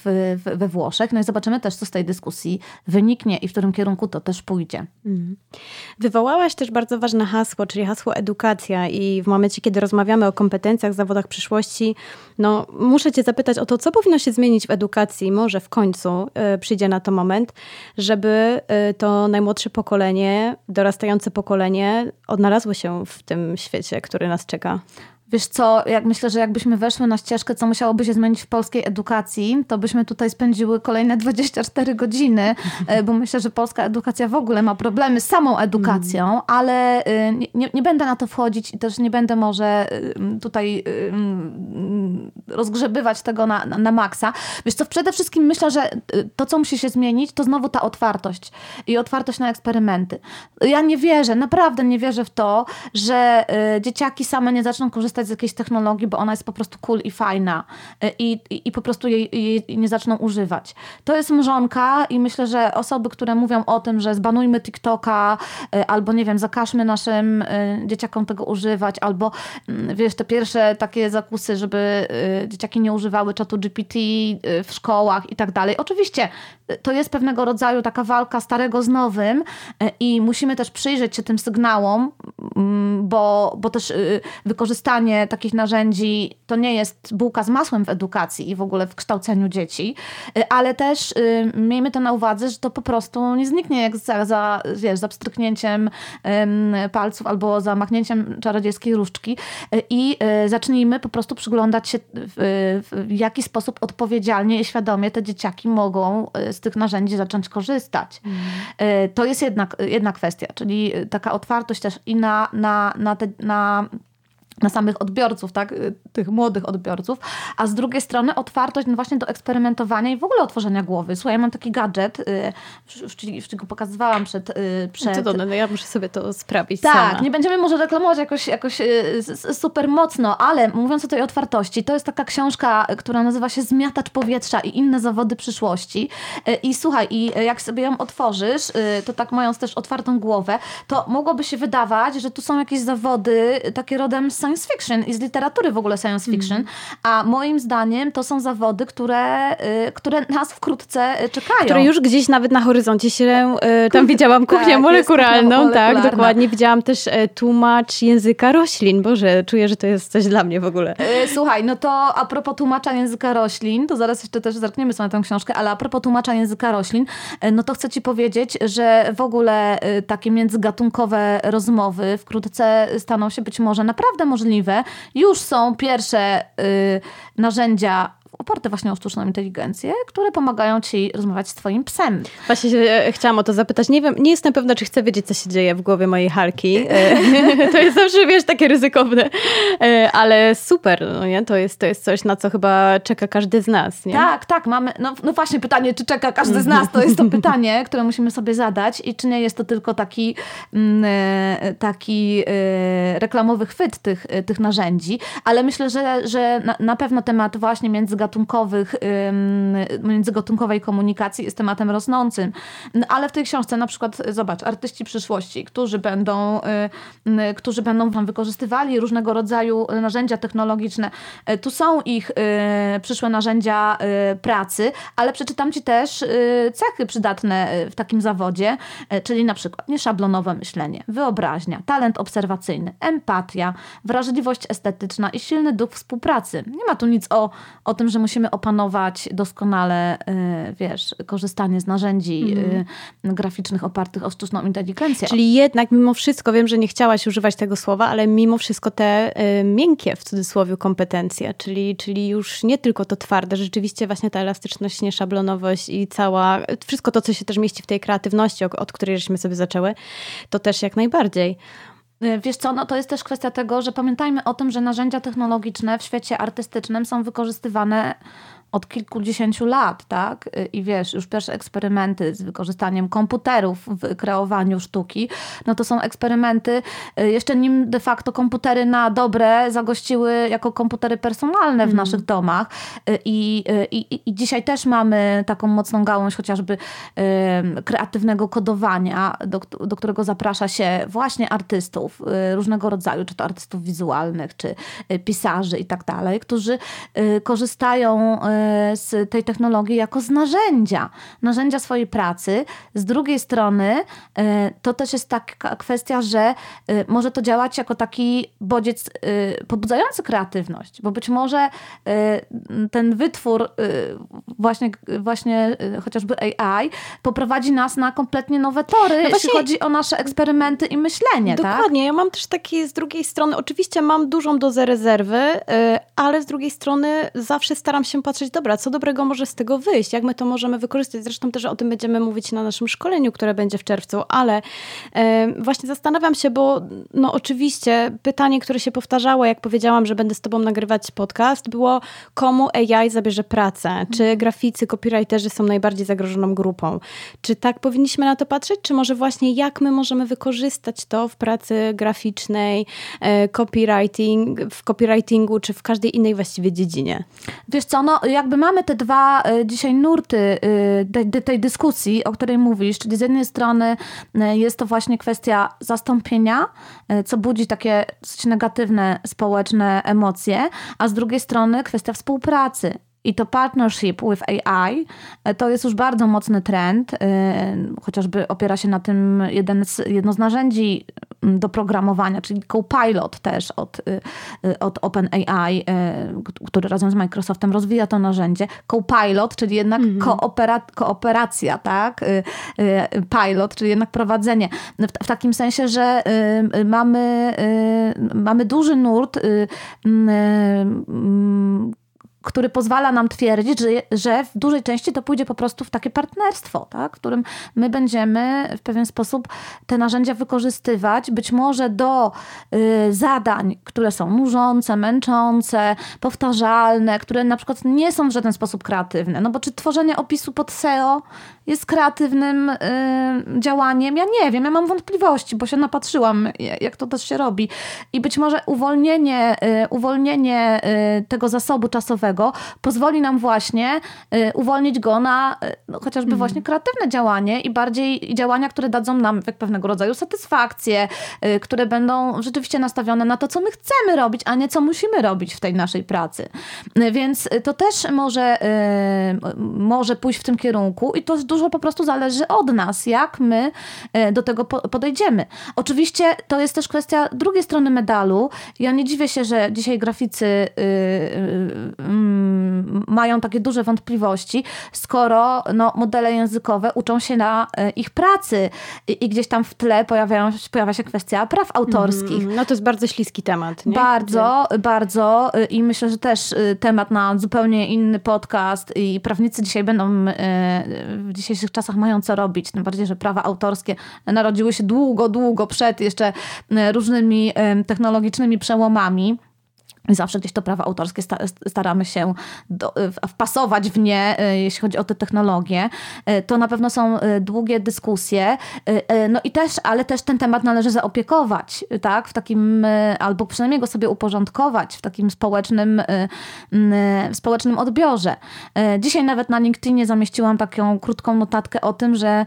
we Włoszech. No i zobaczymy też, co z tej dyskusji wyniknie i w którym kierunku to też pójdzie. Mhm. Wywołałaś też bardzo ważne hasło, czyli hasło edukacja i w momencie, kiedy rozmawiamy o kompetencjach, zawodach przyszłości, no muszę cię zapytać o to, co powinno się zmienić w edukacji, może w końcu przyjdzie na to moment, żeby to najmłodsze pokolenie, dorastające pokolenie odnalazło się w tym świecie, który nas czeka? Wiesz co, jak myślę, że jakbyśmy weszły na ścieżkę, co musiałoby się zmienić w polskiej edukacji, to byśmy tutaj spędziły kolejne 24 godziny, e, bo myślę, że polska edukacja w ogóle ma problemy z samą edukacją, mm. ale e, nie, nie będę na to wchodzić i też nie będę może tutaj rozgrzebywać tego na, na, na maksa. Wiesz co, przede wszystkim myślę, że to, co musi się zmienić, to znowu ta otwartość i otwartość na eksperymenty. Ja nie wierzę, naprawdę nie wierzę w to, że dzieciaki same nie zaczną korzystać korzystać z jakiejś technologii, bo ona jest po prostu cool i fajna y, i, i, i po prostu jej, jej, nie zaczną używać. To jest mrzonka i myślę, że osoby, które mówią o tym, że zbanujmy TikToka y, albo nie wiem, zakażmy naszym y, dzieciakom tego używać, albo mm, wiesz, te pierwsze takie zakusy, żeby dzieciaki nie używały czatu GPT w szkołach i tak dalej. Oczywiście to jest pewnego rodzaju taka walka starego z nowym i musimy też przyjrzeć się tym sygnałom, mm, bo, bo też wykorzystanie takich narzędzi to nie jest bułka z masłem w edukacji i w ogóle w kształceniu dzieci, y, ale też y, miejmy to na uwadze, że to po prostu nie zniknie jak za, za, wiesz, za pstryknięciem palców albo za machnięciem czarodziejskiej różdżki y, i zacznijmy po prostu przyglądać się w, jaki sposób odpowiedzialnie i świadomie te dzieciaki mogą z tych narzędzi zacząć korzystać. Mm. To jest jedna, jedna kwestia, czyli taka otwartość też i na, na, na, te, na na samych odbiorców, tak, y, tych młodych odbiorców, a z drugiej strony otwartość no właśnie do eksperymentowania i w ogóle otworzenia głowy. Słuchaj, ja mam taki gadżet, yy, już go pokazywałam przed... Yy, przed... Cudowne, no ja muszę sobie to sprawić Tak, sama. nie będziemy może reklamować jakoś, jakoś yy, super mocno, ale mówiąc o tej otwartości, to jest taka książka, która nazywa się Zmiatacz powietrza i inne zawody przyszłości y, i słuchaj, i jak sobie ją otworzysz, y, to tak mając też otwartą głowę, to mogłoby się wydawać, że tu są jakieś zawody takie rodem science science fiction i z literatury w ogóle science fiction, mm. a moim zdaniem to są zawody, które, y, które nas wkrótce y, czekają. Które już gdzieś nawet na horyzoncie się, y, tam [LAUGHS] widziałam kuchnię tak, molekularną, tak, dokładnie. Widziałam też tłumacz języka roślin. Boże, czuję, że to jest coś dla mnie w ogóle. Słuchaj, no to a propos tłumacza języka roślin, to zaraz jeszcze też zerkniemy sobie na tę książkę, ale a propos tłumacza języka roślin, no to chcę ci powiedzieć, że w ogóle takie międzygatunkowe rozmowy wkrótce staną się być może naprawdę możliwe. Już są pierwsze y, narzędzia oparte właśnie o sztuczną inteligencję, które pomagają ci rozmawiać z twoim psem. Właśnie się, e, chciałam o to zapytać. Nie wiem, nie jestem pewna, czy chcę wiedzieć, co się dzieje w głowie mojej Halki. E, [LAUGHS] to jest zawsze, wiesz, takie ryzykowne. E, ale super, no nie? To jest, to jest coś, na co chyba czeka każdy z nas, nie? Tak, tak, mamy, no, no właśnie pytanie, czy czeka każdy z nas, to jest to pytanie, które musimy sobie zadać i czy nie jest to tylko taki, mm, taki reklamowy chwyt tych, tych narzędzi, ale myślę, że, że na, na pewno temat właśnie międzygatunkowy międzygatunkowych, międzygatunkowej komunikacji jest tematem rosnącym. Ale w tej książce na przykład, zobacz, artyści przyszłości, którzy będą, którzy będą tam wykorzystywali różnego rodzaju narzędzia technologiczne. Tu są ich przyszłe narzędzia pracy, ale przeczytam Ci też cechy przydatne w takim zawodzie, czyli na przykład nieszablonowe myślenie, wyobraźnia, talent obserwacyjny, empatia, wrażliwość estetyczna i silny duch współpracy. Nie ma tu nic o, o tym, że musimy opanować doskonale, y, wiesz, korzystanie z narzędzi mm. graficznych opartych o sztuczną inteligencję. Czyli jednak mimo wszystko, wiem, że nie chciałaś używać tego słowa, ale mimo wszystko te y, miękkie w cudzysłowie kompetencje, czyli, czyli już nie tylko to twarde, rzeczywiście właśnie ta elastyczność, nieszablonowość i cała, wszystko to, co się też mieści w tej kreatywności, od której żeśmy sobie zaczęły, to też jak najbardziej. Wiesz co, no to jest też kwestia tego, że pamiętajmy o tym, że narzędzia technologiczne w świecie artystycznym są wykorzystywane od kilkudziesięciu lat, tak? I wiesz, już pierwsze eksperymenty z wykorzystaniem komputerów w kreowaniu sztuki, no to są eksperymenty, y, jeszcze nim de facto komputery na dobre zagościły jako komputery personalne w mm. naszych domach. Y, I, y, i, I dzisiaj też mamy taką mocną gałąź chociażby kreatywnego kodowania, do, do którego zaprasza się właśnie artystów różnego rodzaju, czy to artystów wizualnych, czy pisarzy i tak dalej, którzy korzystają z tej technologii jako z narzędzia, narzędzia swojej pracy. Z drugiej strony e, to też jest taka kwestia, że e, może to działać jako taki bodziec e, pobudzający kreatywność, bo być może ten wytwór właśnie, właśnie chociażby AI poprowadzi nas na kompletnie nowe tory, no jeśli chodzi o nasze eksperymenty i myślenie. Tak? Dokładnie. Tak? Ja mam też takie z drugiej strony, oczywiście mam dużą dozę rezerwy, ale z drugiej strony zawsze staram się patrzeć, dobra, co dobrego może z tego wyjść, jak my to możemy wykorzystać. Zresztą też o tym będziemy mówić na naszym szkoleniu, które będzie w czerwcu, ale właśnie zastanawiam się, bo no oczywiście pytanie, które się powtarzało, jak powiedziałam, że będę z tobą nagrywać podcast, było komu AI zabierze pracę? Czy mhm. graficy, copywriterzy są najbardziej zagrożoną grupą? Czy tak powinniśmy na to patrzeć? Czy może właśnie jak my możemy wykorzystać to w pracy graficznej, e, copywriting, w copywritingu, czy w każdej innej właściwie dziedzinie? Wiesz co, no jakby mamy te dwa e, dzisiaj nurty e, tej, dyskusji, o której mówisz, czyli z jednej strony e, jest to właśnie kwestia zastąpienia, co budzi takie dosyć negatywne społeczne emocje, a z drugiej strony kwestia współpracy i to partnership with AI e, to jest już bardzo mocny trend, e, chociażby opiera się na tym jeden z, jedno z narzędzi do programowania, czyli Copilot też od, e, od OpenAI, który razem z Microsoftem rozwija to narzędzie. Copilot, czyli jednak mhm. koopera, kooperacja, tak? Pilot, czyli jednak prowadzenie. W, w takim sensie, że mamy, mamy duży nurt który pozwala nam twierdzić, że, że w dużej części to pójdzie po prostu w takie partnerstwo, tak? w którym my będziemy w pewien sposób te narzędzia wykorzystywać, być może do y, zadań, które są nużące, męczące, powtarzalne, które na przykład nie są w żaden sposób kreatywne. No bo czy tworzenie opisu pod SEO jest kreatywnym y, działaniem? Ja nie wiem, ja mam wątpliwości, bo się napatrzyłam, jak to też się robi. I być może uwolnienie, y, uwolnienie y, tego zasobu czasowego pozwoli nam właśnie y, uwolnić go na y, no, chociażby mm. właśnie kreatywne działanie i bardziej działania, które dadzą nam pewnego rodzaju satysfakcję, y, które będą rzeczywiście nastawione na to, co my chcemy robić, a nie co musimy robić w tej naszej pracy. Więc to też może, może pójść w tym kierunku i to jest dużo po prostu zależy od nas, jak my e, do tego podejdziemy. Oczywiście to jest też kwestia drugiej strony medalu. Ja nie dziwię się, że dzisiaj graficy y, y, y, mm, mają takie duże wątpliwości, skoro no, modele językowe uczą się na e, ich pracy i, gdzieś tam w tle pojawiają, pojawia się kwestia praw autorskich. Mm, no to jest bardzo śliski temat. Nie? Bardzo, bardzo i myślę, że też temat na zupełnie inny podcast i prawnicy dzisiaj będą w dzisiejszych czasach mają co robić. Tym bardziej, że prawa autorskie narodziły się długo, długo przed jeszcze różnymi technologicznymi przełomami. Zawsze gdzieś to prawa autorskie staramy się do, wpasować w nie, e, jeśli chodzi o te technologie. E, to na pewno są długie dyskusje. No i też, ale też ten temat należy zaopiekować, tak? W takim, albo przynajmniej go sobie uporządkować w takim społecznym, w społecznym odbiorze. Dzisiaj nawet na LinkedInie zamieściłam taką krótką notatkę o tym, że,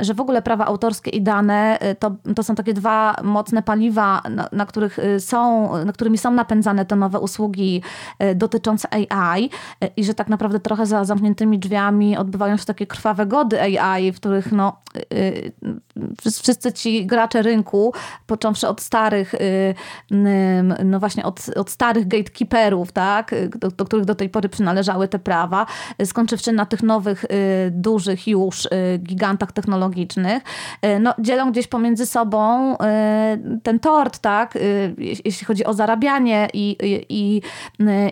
że w ogóle prawa autorskie i dane to, to są takie dwa mocne paliwa, na, na których są, na którymi są napędzane te nowe usługi e, dotyczące AI e, i że tak naprawdę trochę za zamkniętymi drzwiami odbywają się takie krwawe gody AI, w których no, e, wszyscy ci gracze rynku, począwszy od starych, no właśnie od, od starych gatekeeperów, tak, do, do których do tej pory przynależały te prawa, skończywszy na tych nowych, dużych już gigantach technologicznych, no, dzielą gdzieś pomiędzy sobą ten tort, tak, jeśli chodzi o zarabianie i, i,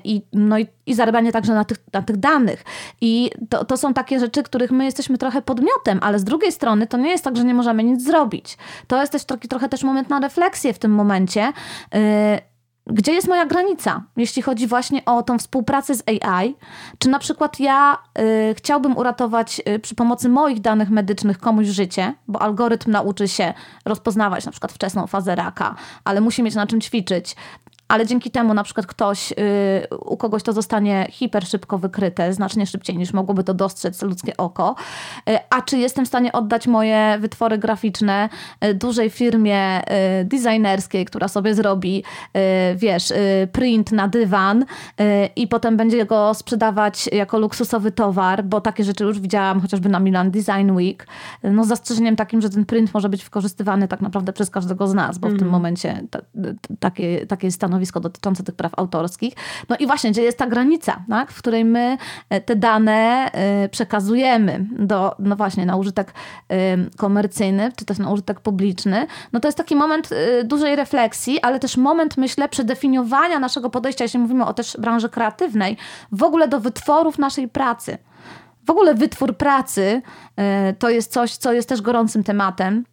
i, no i, i zarabianie także na tych, na tych danych. I to, to są takie rzeczy, których my jesteśmy trochę podmiotem, ale z drugiej strony to nie jest tak, że nie możemy nic zrobić. To jest też taki trochę też moment na refleksję w tym momencie. Y, gdzie jest moja granica, jeśli chodzi właśnie o tą współpracę z AI? Czy na przykład ja y, chciałbym uratować y, przy pomocy moich danych medycznych komuś życie, bo algorytm nauczy się rozpoznawać na przykład wczesną fazę raka, ale musi mieć na czym ćwiczyć ale dzięki temu na przykład ktoś, y, u kogoś to zostanie hiper szybko wykryte, znacznie szybciej niż mogłoby to dostrzec ludzkie oko. Y, a czy jestem w stanie oddać moje wytwory graficzne y, dużej firmie designerskiej, która sobie zrobi, wiesz, print na dywan i potem będzie go sprzedawać jako luksusowy towar, bo takie rzeczy już widziałam chociażby na Milan Design Week, no z zastrzeżeniem takim, że ten print może być wykorzystywany tak naprawdę przez każdego z nas, bo w mm. tym mhm. momencie ta, takie, takie jest stanowisko stanowisko dotyczące tych praw autorskich. No i właśnie, gdzie jest ta granica, tak, w której my e, te dane e, przekazujemy do, no właśnie, na użytek komercyjny, czy też na użytek publiczny. No to jest taki moment e, dużej refleksji, ale też moment, myślę, przedefiniowania naszego podejścia, jeśli mówimy o też branży kreatywnej, w ogóle do wytworów naszej pracy. W ogóle wytwór pracy to jest coś, co jest też gorącym tematem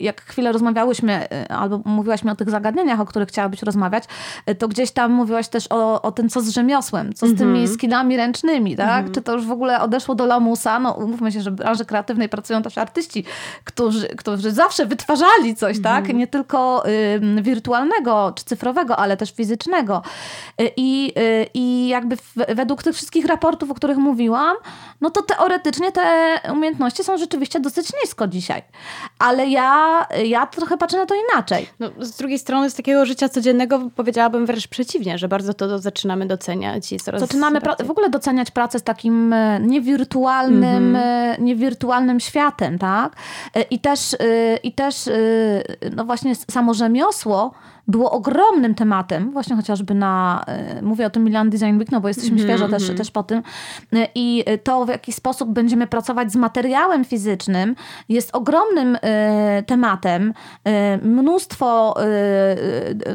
jak chwilę rozmawiałyśmy, e, albo mówiłaś mi o tych zagadnieniach, o których chciałabyś rozmawiać, e, to gdzieś tam mówiłaś też o, o tym, co z rzemiosłem, co z mm -hmm. tymi skillami ręcznymi, tak? Mm -hmm. Czy to już w ogóle odeszło do lamusa? No umówmy się, że w branży kreatywnej pracują też artyści, którzy, którzy zawsze wytwarzali coś, mm -hmm. tak? Mhm. Nie tylko y, wirtualnego czy cyfrowego, ale też fizycznego. Y, I, y, i jakby w, według tych wszystkich raportów, o których mówiłam, no to teoretycznie te umiejętności są rzeczywiście dosyć nisko dzisiaj ale ja, ja trochę patrzę na to inaczej. No, z drugiej strony, z takiego życia codziennego powiedziałabym wręcz przeciwnie, że bardzo to zaczynamy doceniać. I coraz zaczynamy w ogóle doceniać pracę z takim e, niewirtualnym, mm-hmm. niewirtualnym światem, tak? E, I też, i też no właśnie samo rzemiosło było ogromnym tematem, właśnie chociażby na, e, mówię o tym Milan Design Week, no bo jesteśmy mm -hmm. świeżo też, mhm. też po tym e, i to w jaki sposób będziemy pracować z materiałem fizycznym jest ogromnym e, tematem. Mnóstwo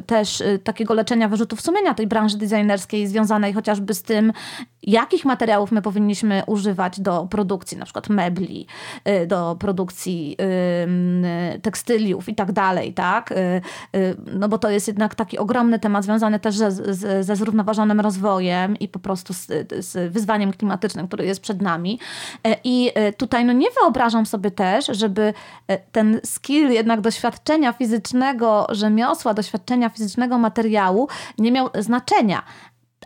też takiego leczenia wyrzutów sumienia tej branży designerskiej związanej chociażby z tym, jakich materiałów my powinniśmy używać do produkcji na przykład mebli, do produkcji tekstyliów i tak dalej, tak? No bo to jest jednak taki ogromny temat związany też ze, ze, ze zrównoważonym rozwojem i po prostu z, z wyzwaniem klimatycznym, który jest przed nami. E, I e, tutaj no nie wyobrażam sobie też, żeby e, ten skill jednak doświadczenia fizycznego rzemiosła, doświadczenia fizycznego materiału nie miał znaczenia.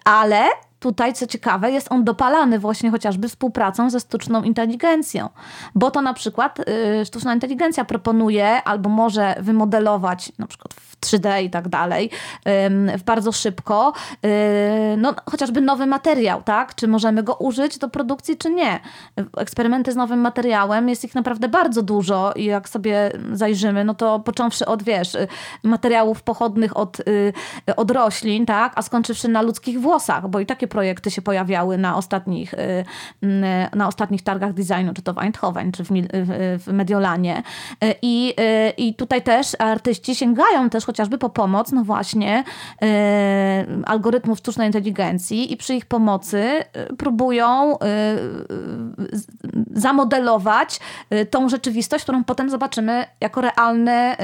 Ale tutaj, co ciekawe, jest on dopalany właśnie chociażby współpracą ze sztuczną inteligencją, bo to na przykład y, sztuczna inteligencja proponuje albo może wymodelować na przykład w 3D i tak dalej, y, bardzo szybko, y, no chociażby nowy materiał, tak? Czy możemy go użyć do produkcji, czy nie. Eksperymenty z nowym materiałem, jest ich naprawdę bardzo dużo i jak sobie zajrzymy, no to począwszy od, wiesz, y, materiałów pochodnych od, y, od roślin, tak? A skończywszy na ludzkich włosach, bo i takie projekty się pojawiały na ostatnich, y, na ostatnich targach designu, czy to w Eindhoven, czy w, w Mediolanie. Y, I, y, I tutaj też artyści sięgają też chociażby po pomoc, no właśnie, algorytmów sztucznej inteligencji i przy ich pomocy próbują zamodelować tą rzeczywistość, którą potem zobaczymy jako realny,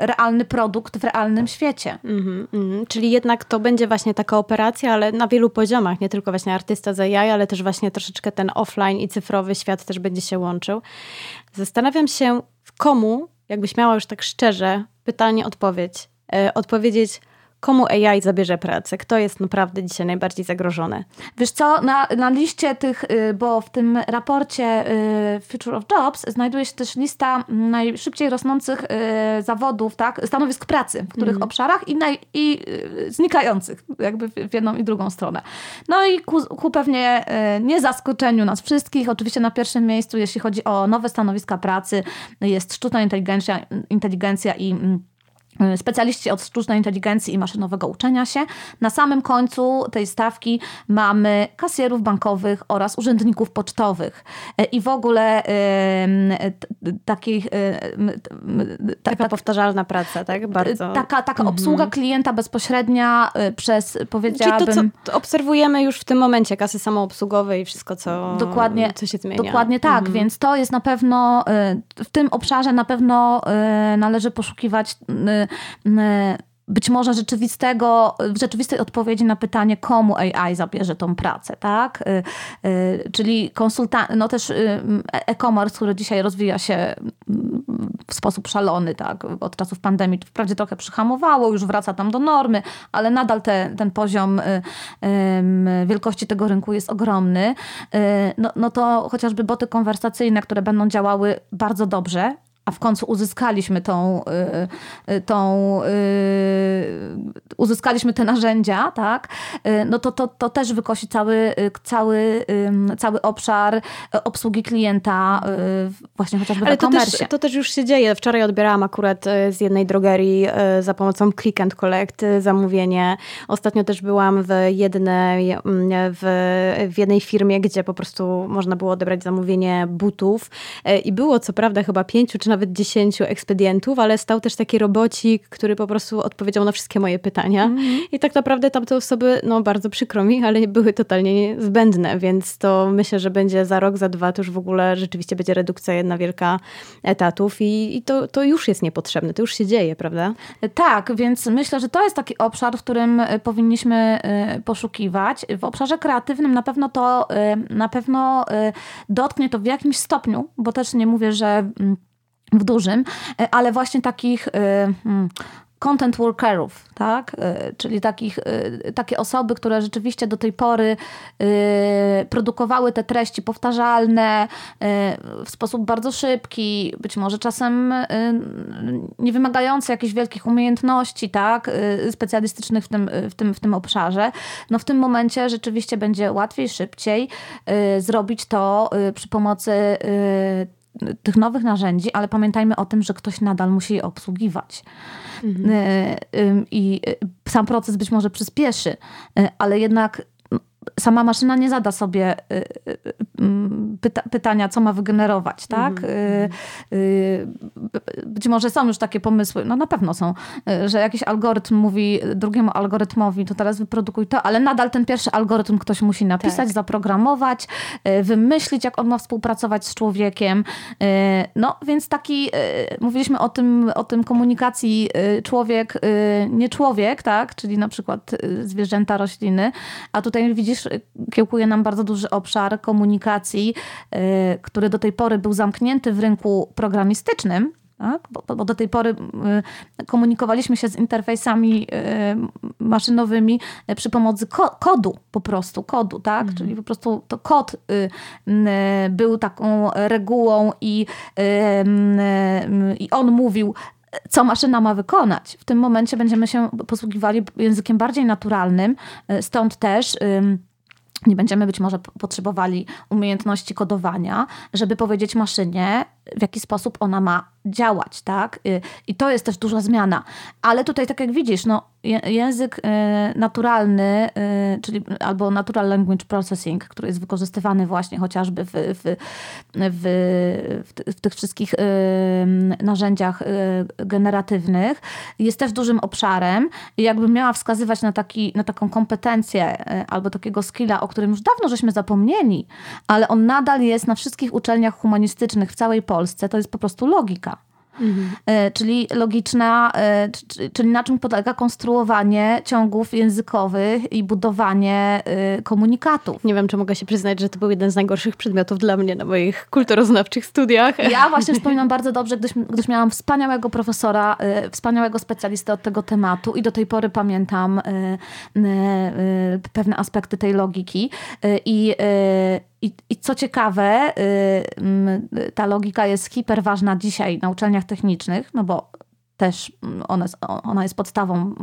realny produkt w realnym świecie. Mm -hmm. Czyli jednak to będzie właśnie taka operacja, ale na wielu poziomach poziomach, nie tylko właśnie artysta za jaj, ale też właśnie troszeczkę ten offline i cyfrowy świat też będzie się łączył. Zastanawiam się, komu, jakbyś miała już tak szczerze, pytanie, odpowiedź, yy, odpowiedzieć, komu AI zabierze pracę? Kto jest naprawdę dzisiaj najbardziej zagrożony? Wiesz co, na, na liście tych, y, bo w tym raporcie y, Future of Jobs znajduje się też lista najszybciej rosnących y, zawodów, tak, stanowisk pracy, w których mm. obszarach i, naj, i znikających, jakby w jedną i drugą stronę. No i ku, ku pewnie nie zaskoczeniu nas wszystkich, oczywiście na pierwszym miejscu, jeśli chodzi o nowe stanowiska pracy, jest sztuczna inteligencja, inteligencja i mm, specjaliści od sztucznej inteligencji i maszynowego uczenia się. Na samym końcu tej stawki mamy kasjerów bankowych oraz urzędników pocztowych. Y, I w ogóle yy, takich... Taka powtarzalna praca, tak? Bardzo. Taka, taka mhm. obsługa klienta bezpośrednia przez, powiedziałabym... Czyli to, co obserwujemy już w tym momencie, kasy samoobsługowe i wszystko, co, dokładnie, co się zmienia. Dokładnie tak, mhm. więc to jest na pewno, w tym obszarze na pewno należy poszukiwać być może rzeczywistego, rzeczywistej odpowiedzi na pytanie, komu AI zabierze tą pracę, tak? Y, y, czyli konsultant, no też y, e-commerce, który dzisiaj rozwija się mm, w sposób szalony, tak? Od czasów pandemii wprawdzie trochę przyhamowało, już wraca tam do normy, ale nadal te, ten poziom wielkości tego rynku jest ogromny. No, no to chociażby boty konwersacyjne, które będą działały bardzo dobrze, a w końcu uzyskaliśmy tą, y, y, tą y, uzyskaliśmy te narzędzia, tak, no to, to, to też wykosi cały, cały, cały obszar obsługi klienta właśnie chociażby Ale to też, to też już się dzieje. Wczoraj odbierałam akurat z jednej drogerii za pomocą Click and Collect zamówienie. Ostatnio też byłam w jednej, w, w jednej firmie, gdzie po prostu można było odebrać zamówienie butów i było co prawda chyba pięciu czy nawet dziesięciu ekspedientów, ale stał też taki robocik, który po prostu odpowiedział na wszystkie moje pytania. Mm. I tak naprawdę tamte osoby, no bardzo przykro mi, ale były totalnie zbędne, więc to myślę, że będzie za rok, za dwa, to już w ogóle rzeczywiście będzie redukcja jedna wielka etatów i, i to, to już jest niepotrzebne, to już się dzieje, prawda? Tak, więc myślę, że to jest taki obszar, w którym e, powinniśmy e, poszukiwać. W obszarze kreatywnym na pewno to e, na pewno dotknie to w jakimś stopniu, bo też nie mówię, że mm, w dużym, e, ale właśnie takich e, hmm, content workerów, tak? E, czyli takich, takie osoby, które rzeczywiście do tej pory produkowały te treści powtarzalne w sposób bardzo szybki, być może czasem nie wymagające jakichś wielkich umiejętności, tak? specjalistycznych w tym, w, tym, w tym obszarze. No w tym momencie rzeczywiście będzie łatwiej, szybciej zrobić to przy pomocy tych nowych narzędzi, ale pamiętajmy o tym, że ktoś nadal musi je obsługiwać. Mhm. E, I e, sam proces być może przyspieszy, ale jednak sama maszyna nie zada sobie y, y, y, pyta pytania, co ma wygenerować, tak? Mm -hmm. Być może są już takie pomysły, no na pewno są, że jakiś algorytm mówi drugiemu algorytmowi, to teraz wyprodukuj to, ale nadal ten pierwszy algorytm ktoś musi napisać, tak. zaprogramować, wymyślić, jak on ma współpracować z człowiekiem. No więc taki, mówiliśmy o tym, o tym komunikacji człowiek, nie człowiek, tak? Czyli na przykład zwierzęta, rośliny, a tutaj widzisz widzisz, kiełkuje nam bardzo duży obszar komunikacji, y, który do tej pory był zamknięty w rynku programistycznym, tak? Bo, bo, do tej pory y, komunikowaliśmy się z interfejsami y, maszynowymi przy pomocy ko kodu, po prostu kodu, tak? Mhm. Czyli po prostu to kod był taką regułą i, i on mówił, co maszyna ma wykonać. W tym momencie będziemy się posługiwali językiem bardziej naturalnym, stąd też nie będziemy być może potrzebowali umiejętności kodowania, żeby powiedzieć maszynie, w jaki sposób ona ma działać, tak? Y, I to jest też duża zmiana. Ale tutaj, tak jak widzisz, no, język y, naturalny, y, czyli albo natural language processing, który jest wykorzystywany właśnie chociażby w, w, w, w tych wszystkich narzędziach generatywnych, jest też dużym obszarem. I jakbym miała wskazywać na, taki, na taką kompetencję albo takiego skilla, o którym już dawno żeśmy zapomnieli, ale on nadal jest na wszystkich uczelniach humanistycznych w całej Polsce, to jest po prostu logika. Mhm. E, czyli logiczna, e, czyli na czym polega konstruowanie ciągów językowych i budowanie e, komunikatów. Nie wiem, czy mogę się przyznać, że to był jeden z najgorszych przedmiotów dla mnie na moich kulturoznawczych studiach. Ja [LAUGHS] właśnie wspominam bardzo dobrze, gdyż, gdyż miałam wspaniałego profesora, wspaniałego specjalistę od tego tematu i do tej pory pamiętam pewne aspekty tej logiki. I i, I, co ciekawe, y, ta logika jest hiperważna dzisiaj na uczelniach technicznych, no bo też ona, ona jest podstawą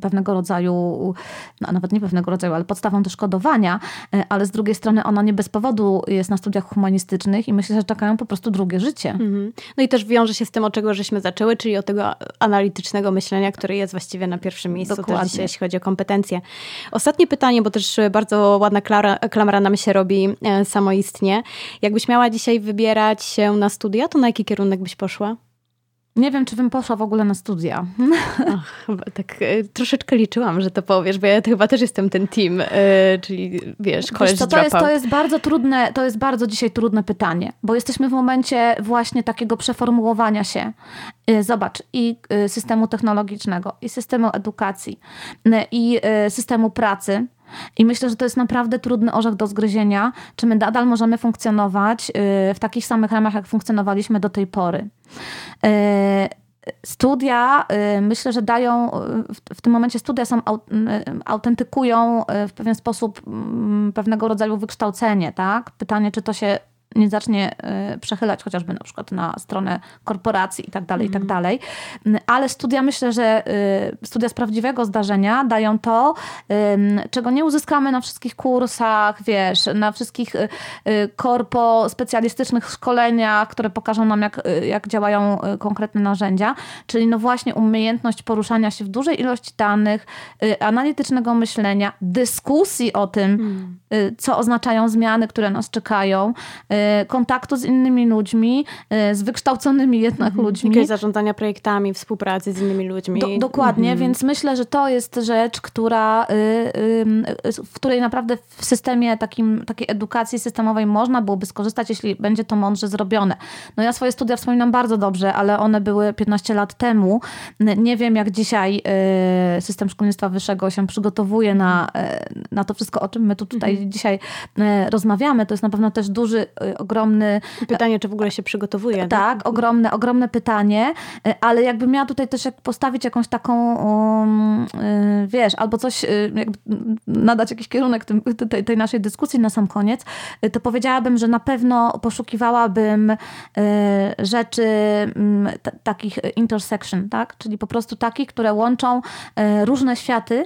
pewnego rodzaju, no nawet nie pewnego rodzaju, ale podstawą też kodowania, e, ale z drugiej strony ona nie bez powodu jest na studiach humanistycznych i myślę, że czekają po prostu drugie życie. Mhm. No i też wiąże się z tym, od czego żeśmy zaczęły, czyli od tego analitycznego myślenia, które jest właściwie na pierwszym miejscu Dokładnie. też dzisiaj, jeśli chodzi o kompetencje. Ostatnie pytanie, bo też bardzo ładna klara, klamra nam się robi e, samoistnie. Jakbyś miała dzisiaj wybierać się na studia, to na jaki kierunek byś poszła? Nie wiem, czy bym poszła w ogóle na studia. [LAUGHS] Ach, tak e, troszeczkę liczyłam, że to powiesz, bo ja chyba też jestem ten team, e, czyli wiesz, college wiesz, to, to, jest, to jest bardzo trudne, to jest bardzo dzisiaj trudne pytanie, bo jesteśmy w momencie właśnie takiego przeformułowania się. E, zobacz, i systemu technologicznego, i systemu edukacji, i systemu pracy, i myślę, że to jest naprawdę trudny orzech do zgryzienia, czy my nadal możemy funkcjonować y, w takich samych ramach, jak funkcjonowaliśmy do tej pory. Y, studia, y, myślę, że dają, w tym momencie studia są, autentykują w pewien sposób mm, pewnego rodzaju wykształcenie, tak? Pytanie, czy to się nie zacznie e, przechylać chociażby na przykład na stronę korporacji i tak dalej, i tak mhm. dalej. Ale studia, myślę, że e, studia z prawdziwego zdarzenia dają to, czego nie uzyskamy na wszystkich kursach, wiesz, na wszystkich e, korpo specjalistycznych szkoleniach, które pokażą nam, jak, jak działają konkretne narzędzia, czyli no właśnie umiejętność poruszania się w dużej ilości danych, analitycznego myślenia, dyskusji o tym, hmm. co oznaczają zmiany, które nas czekają, kontaktu z innymi ludźmi, y, z wykształconymi jednak mhm. ludźmi. Jakieś zarządzania projektami, współpracy z innymi ludźmi. Do, dokładnie, mhm. więc myślę, że to jest rzecz, która, y, w której naprawdę w systemie takim, takiej edukacji systemowej można byłoby skorzystać, jeśli będzie to mądrze zrobione. No ja swoje studia wspominam bardzo dobrze, ale one były 15 lat temu. Nie wiem, jak dzisiaj system szkolnictwa wyższego się przygotowuje na, na to wszystko, o czym my tu tutaj mhm. dzisiaj rozmawiamy. To jest na pewno też duży Y, ogromny... Pytanie, czy w ogóle się przygotowuje. Tak, tak? ogromne, ogromne pytanie, y, ale jakby miała tutaj też postawić jakąś taką, um, y, wiesz, albo coś, jakby nadać jakiś kierunek tym, tej, tej naszej dyskusji na sam koniec, to powiedziałabym, że na pewno poszukiwałabym rzeczy mm, takich intersection, tak? Czyli po prostu takich, które łączą różne światy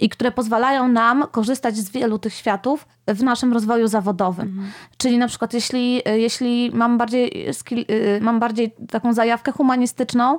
i które pozwalają nam korzystać z wielu tych światów w naszym rozwoju zawodowym. Mhm. Czyli na przykład jeśli, jeśli mam, bardziej skill, y, mam bardziej taką zajawkę humanistyczną,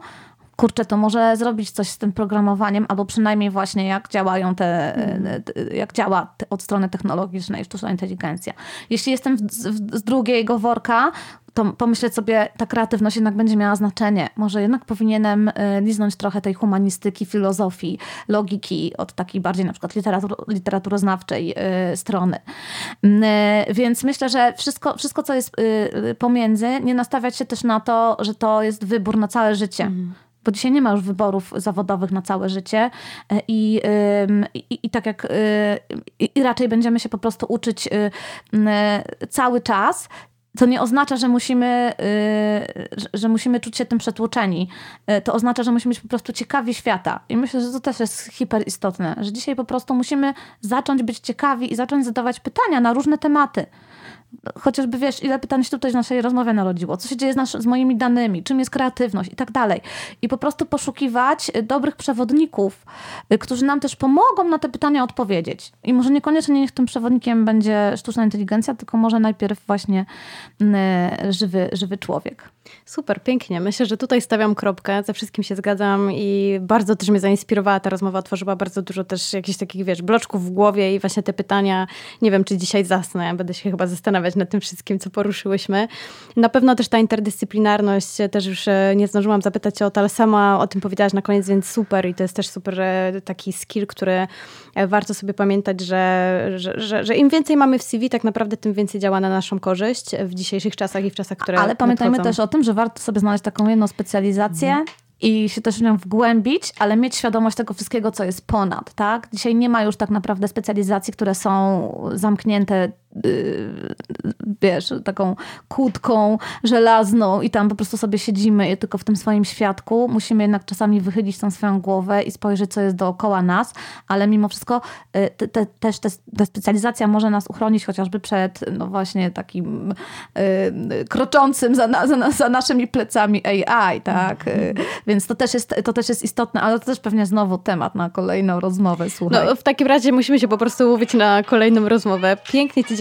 kurczę, to może zrobić coś z tym programowaniem, albo przynajmniej właśnie jak działają te, mhm. jak działa od strony technologicznej sztuczna inteligencja. Jeśli jestem z, z drugiego worka, to pomyśleć sobie, ta kreatywność jednak będzie miała znaczenie. Może jednak powinienem y, liznąć trochę tej humanistyki, filozofii, logiki od takiej bardziej na przykład literatur, literaturoznawczej y, strony. Mm, y, więc myślę, że wszystko, wszystko, co jest pomiędzy, nie nastawiać się też na to, że to jest wybór na całe życie. Mhm bo dzisiaj nie ma już wyborów zawodowych na całe życie i, i, i tak jak i raczej będziemy się po prostu uczyć cały czas, to nie oznacza, że musimy, że musimy czuć się tym przetłoczeni. To oznacza, że musimy być po prostu ciekawi świata. I myślę, że to też jest hiper istotne, że dzisiaj po prostu musimy zacząć być ciekawi i zacząć zadawać pytania na różne tematy chociażby wiesz, ile pytań się tutaj w naszej rozmowie narodziło, co się dzieje z, nasz, z moimi danymi, czym jest kreatywność i tak dalej. I po prostu poszukiwać dobrych przewodników, y, którzy nam też pomogą na te pytania odpowiedzieć. I może niekoniecznie niech tym przewodnikiem będzie sztuczna inteligencja, tylko może najpierw właśnie y, żywy, żywy człowiek. Super, pięknie. Myślę, że tutaj stawiam kropkę, ze wszystkim się zgadzam i bardzo też mnie zainspirowała ta rozmowa, otworzyła bardzo dużo też jakichś takich, wiesz, bloczków w głowie i właśnie te pytania, nie wiem, czy dzisiaj zasnę, będę się chyba zastanawiać nad tym wszystkim, co poruszyłyśmy. Na pewno też ta interdyscyplinarność, też już e, nie zdążyłam zapytać o to, ale sama o tym powiedziałaś na koniec, więc super i to jest też super e, taki skill, który e, warto sobie pamiętać, że, że, że, że im więcej mamy w CV, tak naprawdę tym więcej działa na naszą korzyść w dzisiejszych czasach i w czasach, które Ale pamiętajmy nadchodzą. też o tym, że warto sobie znaleźć taką jedną specjalizację, mhm i się też w nią wgłębić, ale mieć świadomość tego wszystkiego, co jest ponad, tak? Dzisiaj nie ma już tak naprawdę specjalizacji, które są zamknięte wiesz, taką kłódką żelazną i tam po prostu sobie siedzimy tylko w tym swoim świadku. Musimy jednak czasami wychylić tą swoją głowę i spojrzeć, co jest dookoła nas, ale mimo wszystko y, te, te, też te, ta specjalizacja może nas uchronić chociażby przed no właśnie takim y, kroczącym za, na, za, za, naszymi plecami AI, tak? Y, więc to też, jest, to też jest istotne, ale to też pewnie znowu temat na kolejną rozmowę, słuchaj. No, w takim razie musimy się po prostu mówić na kolejną rozmowę. Pięknie Ci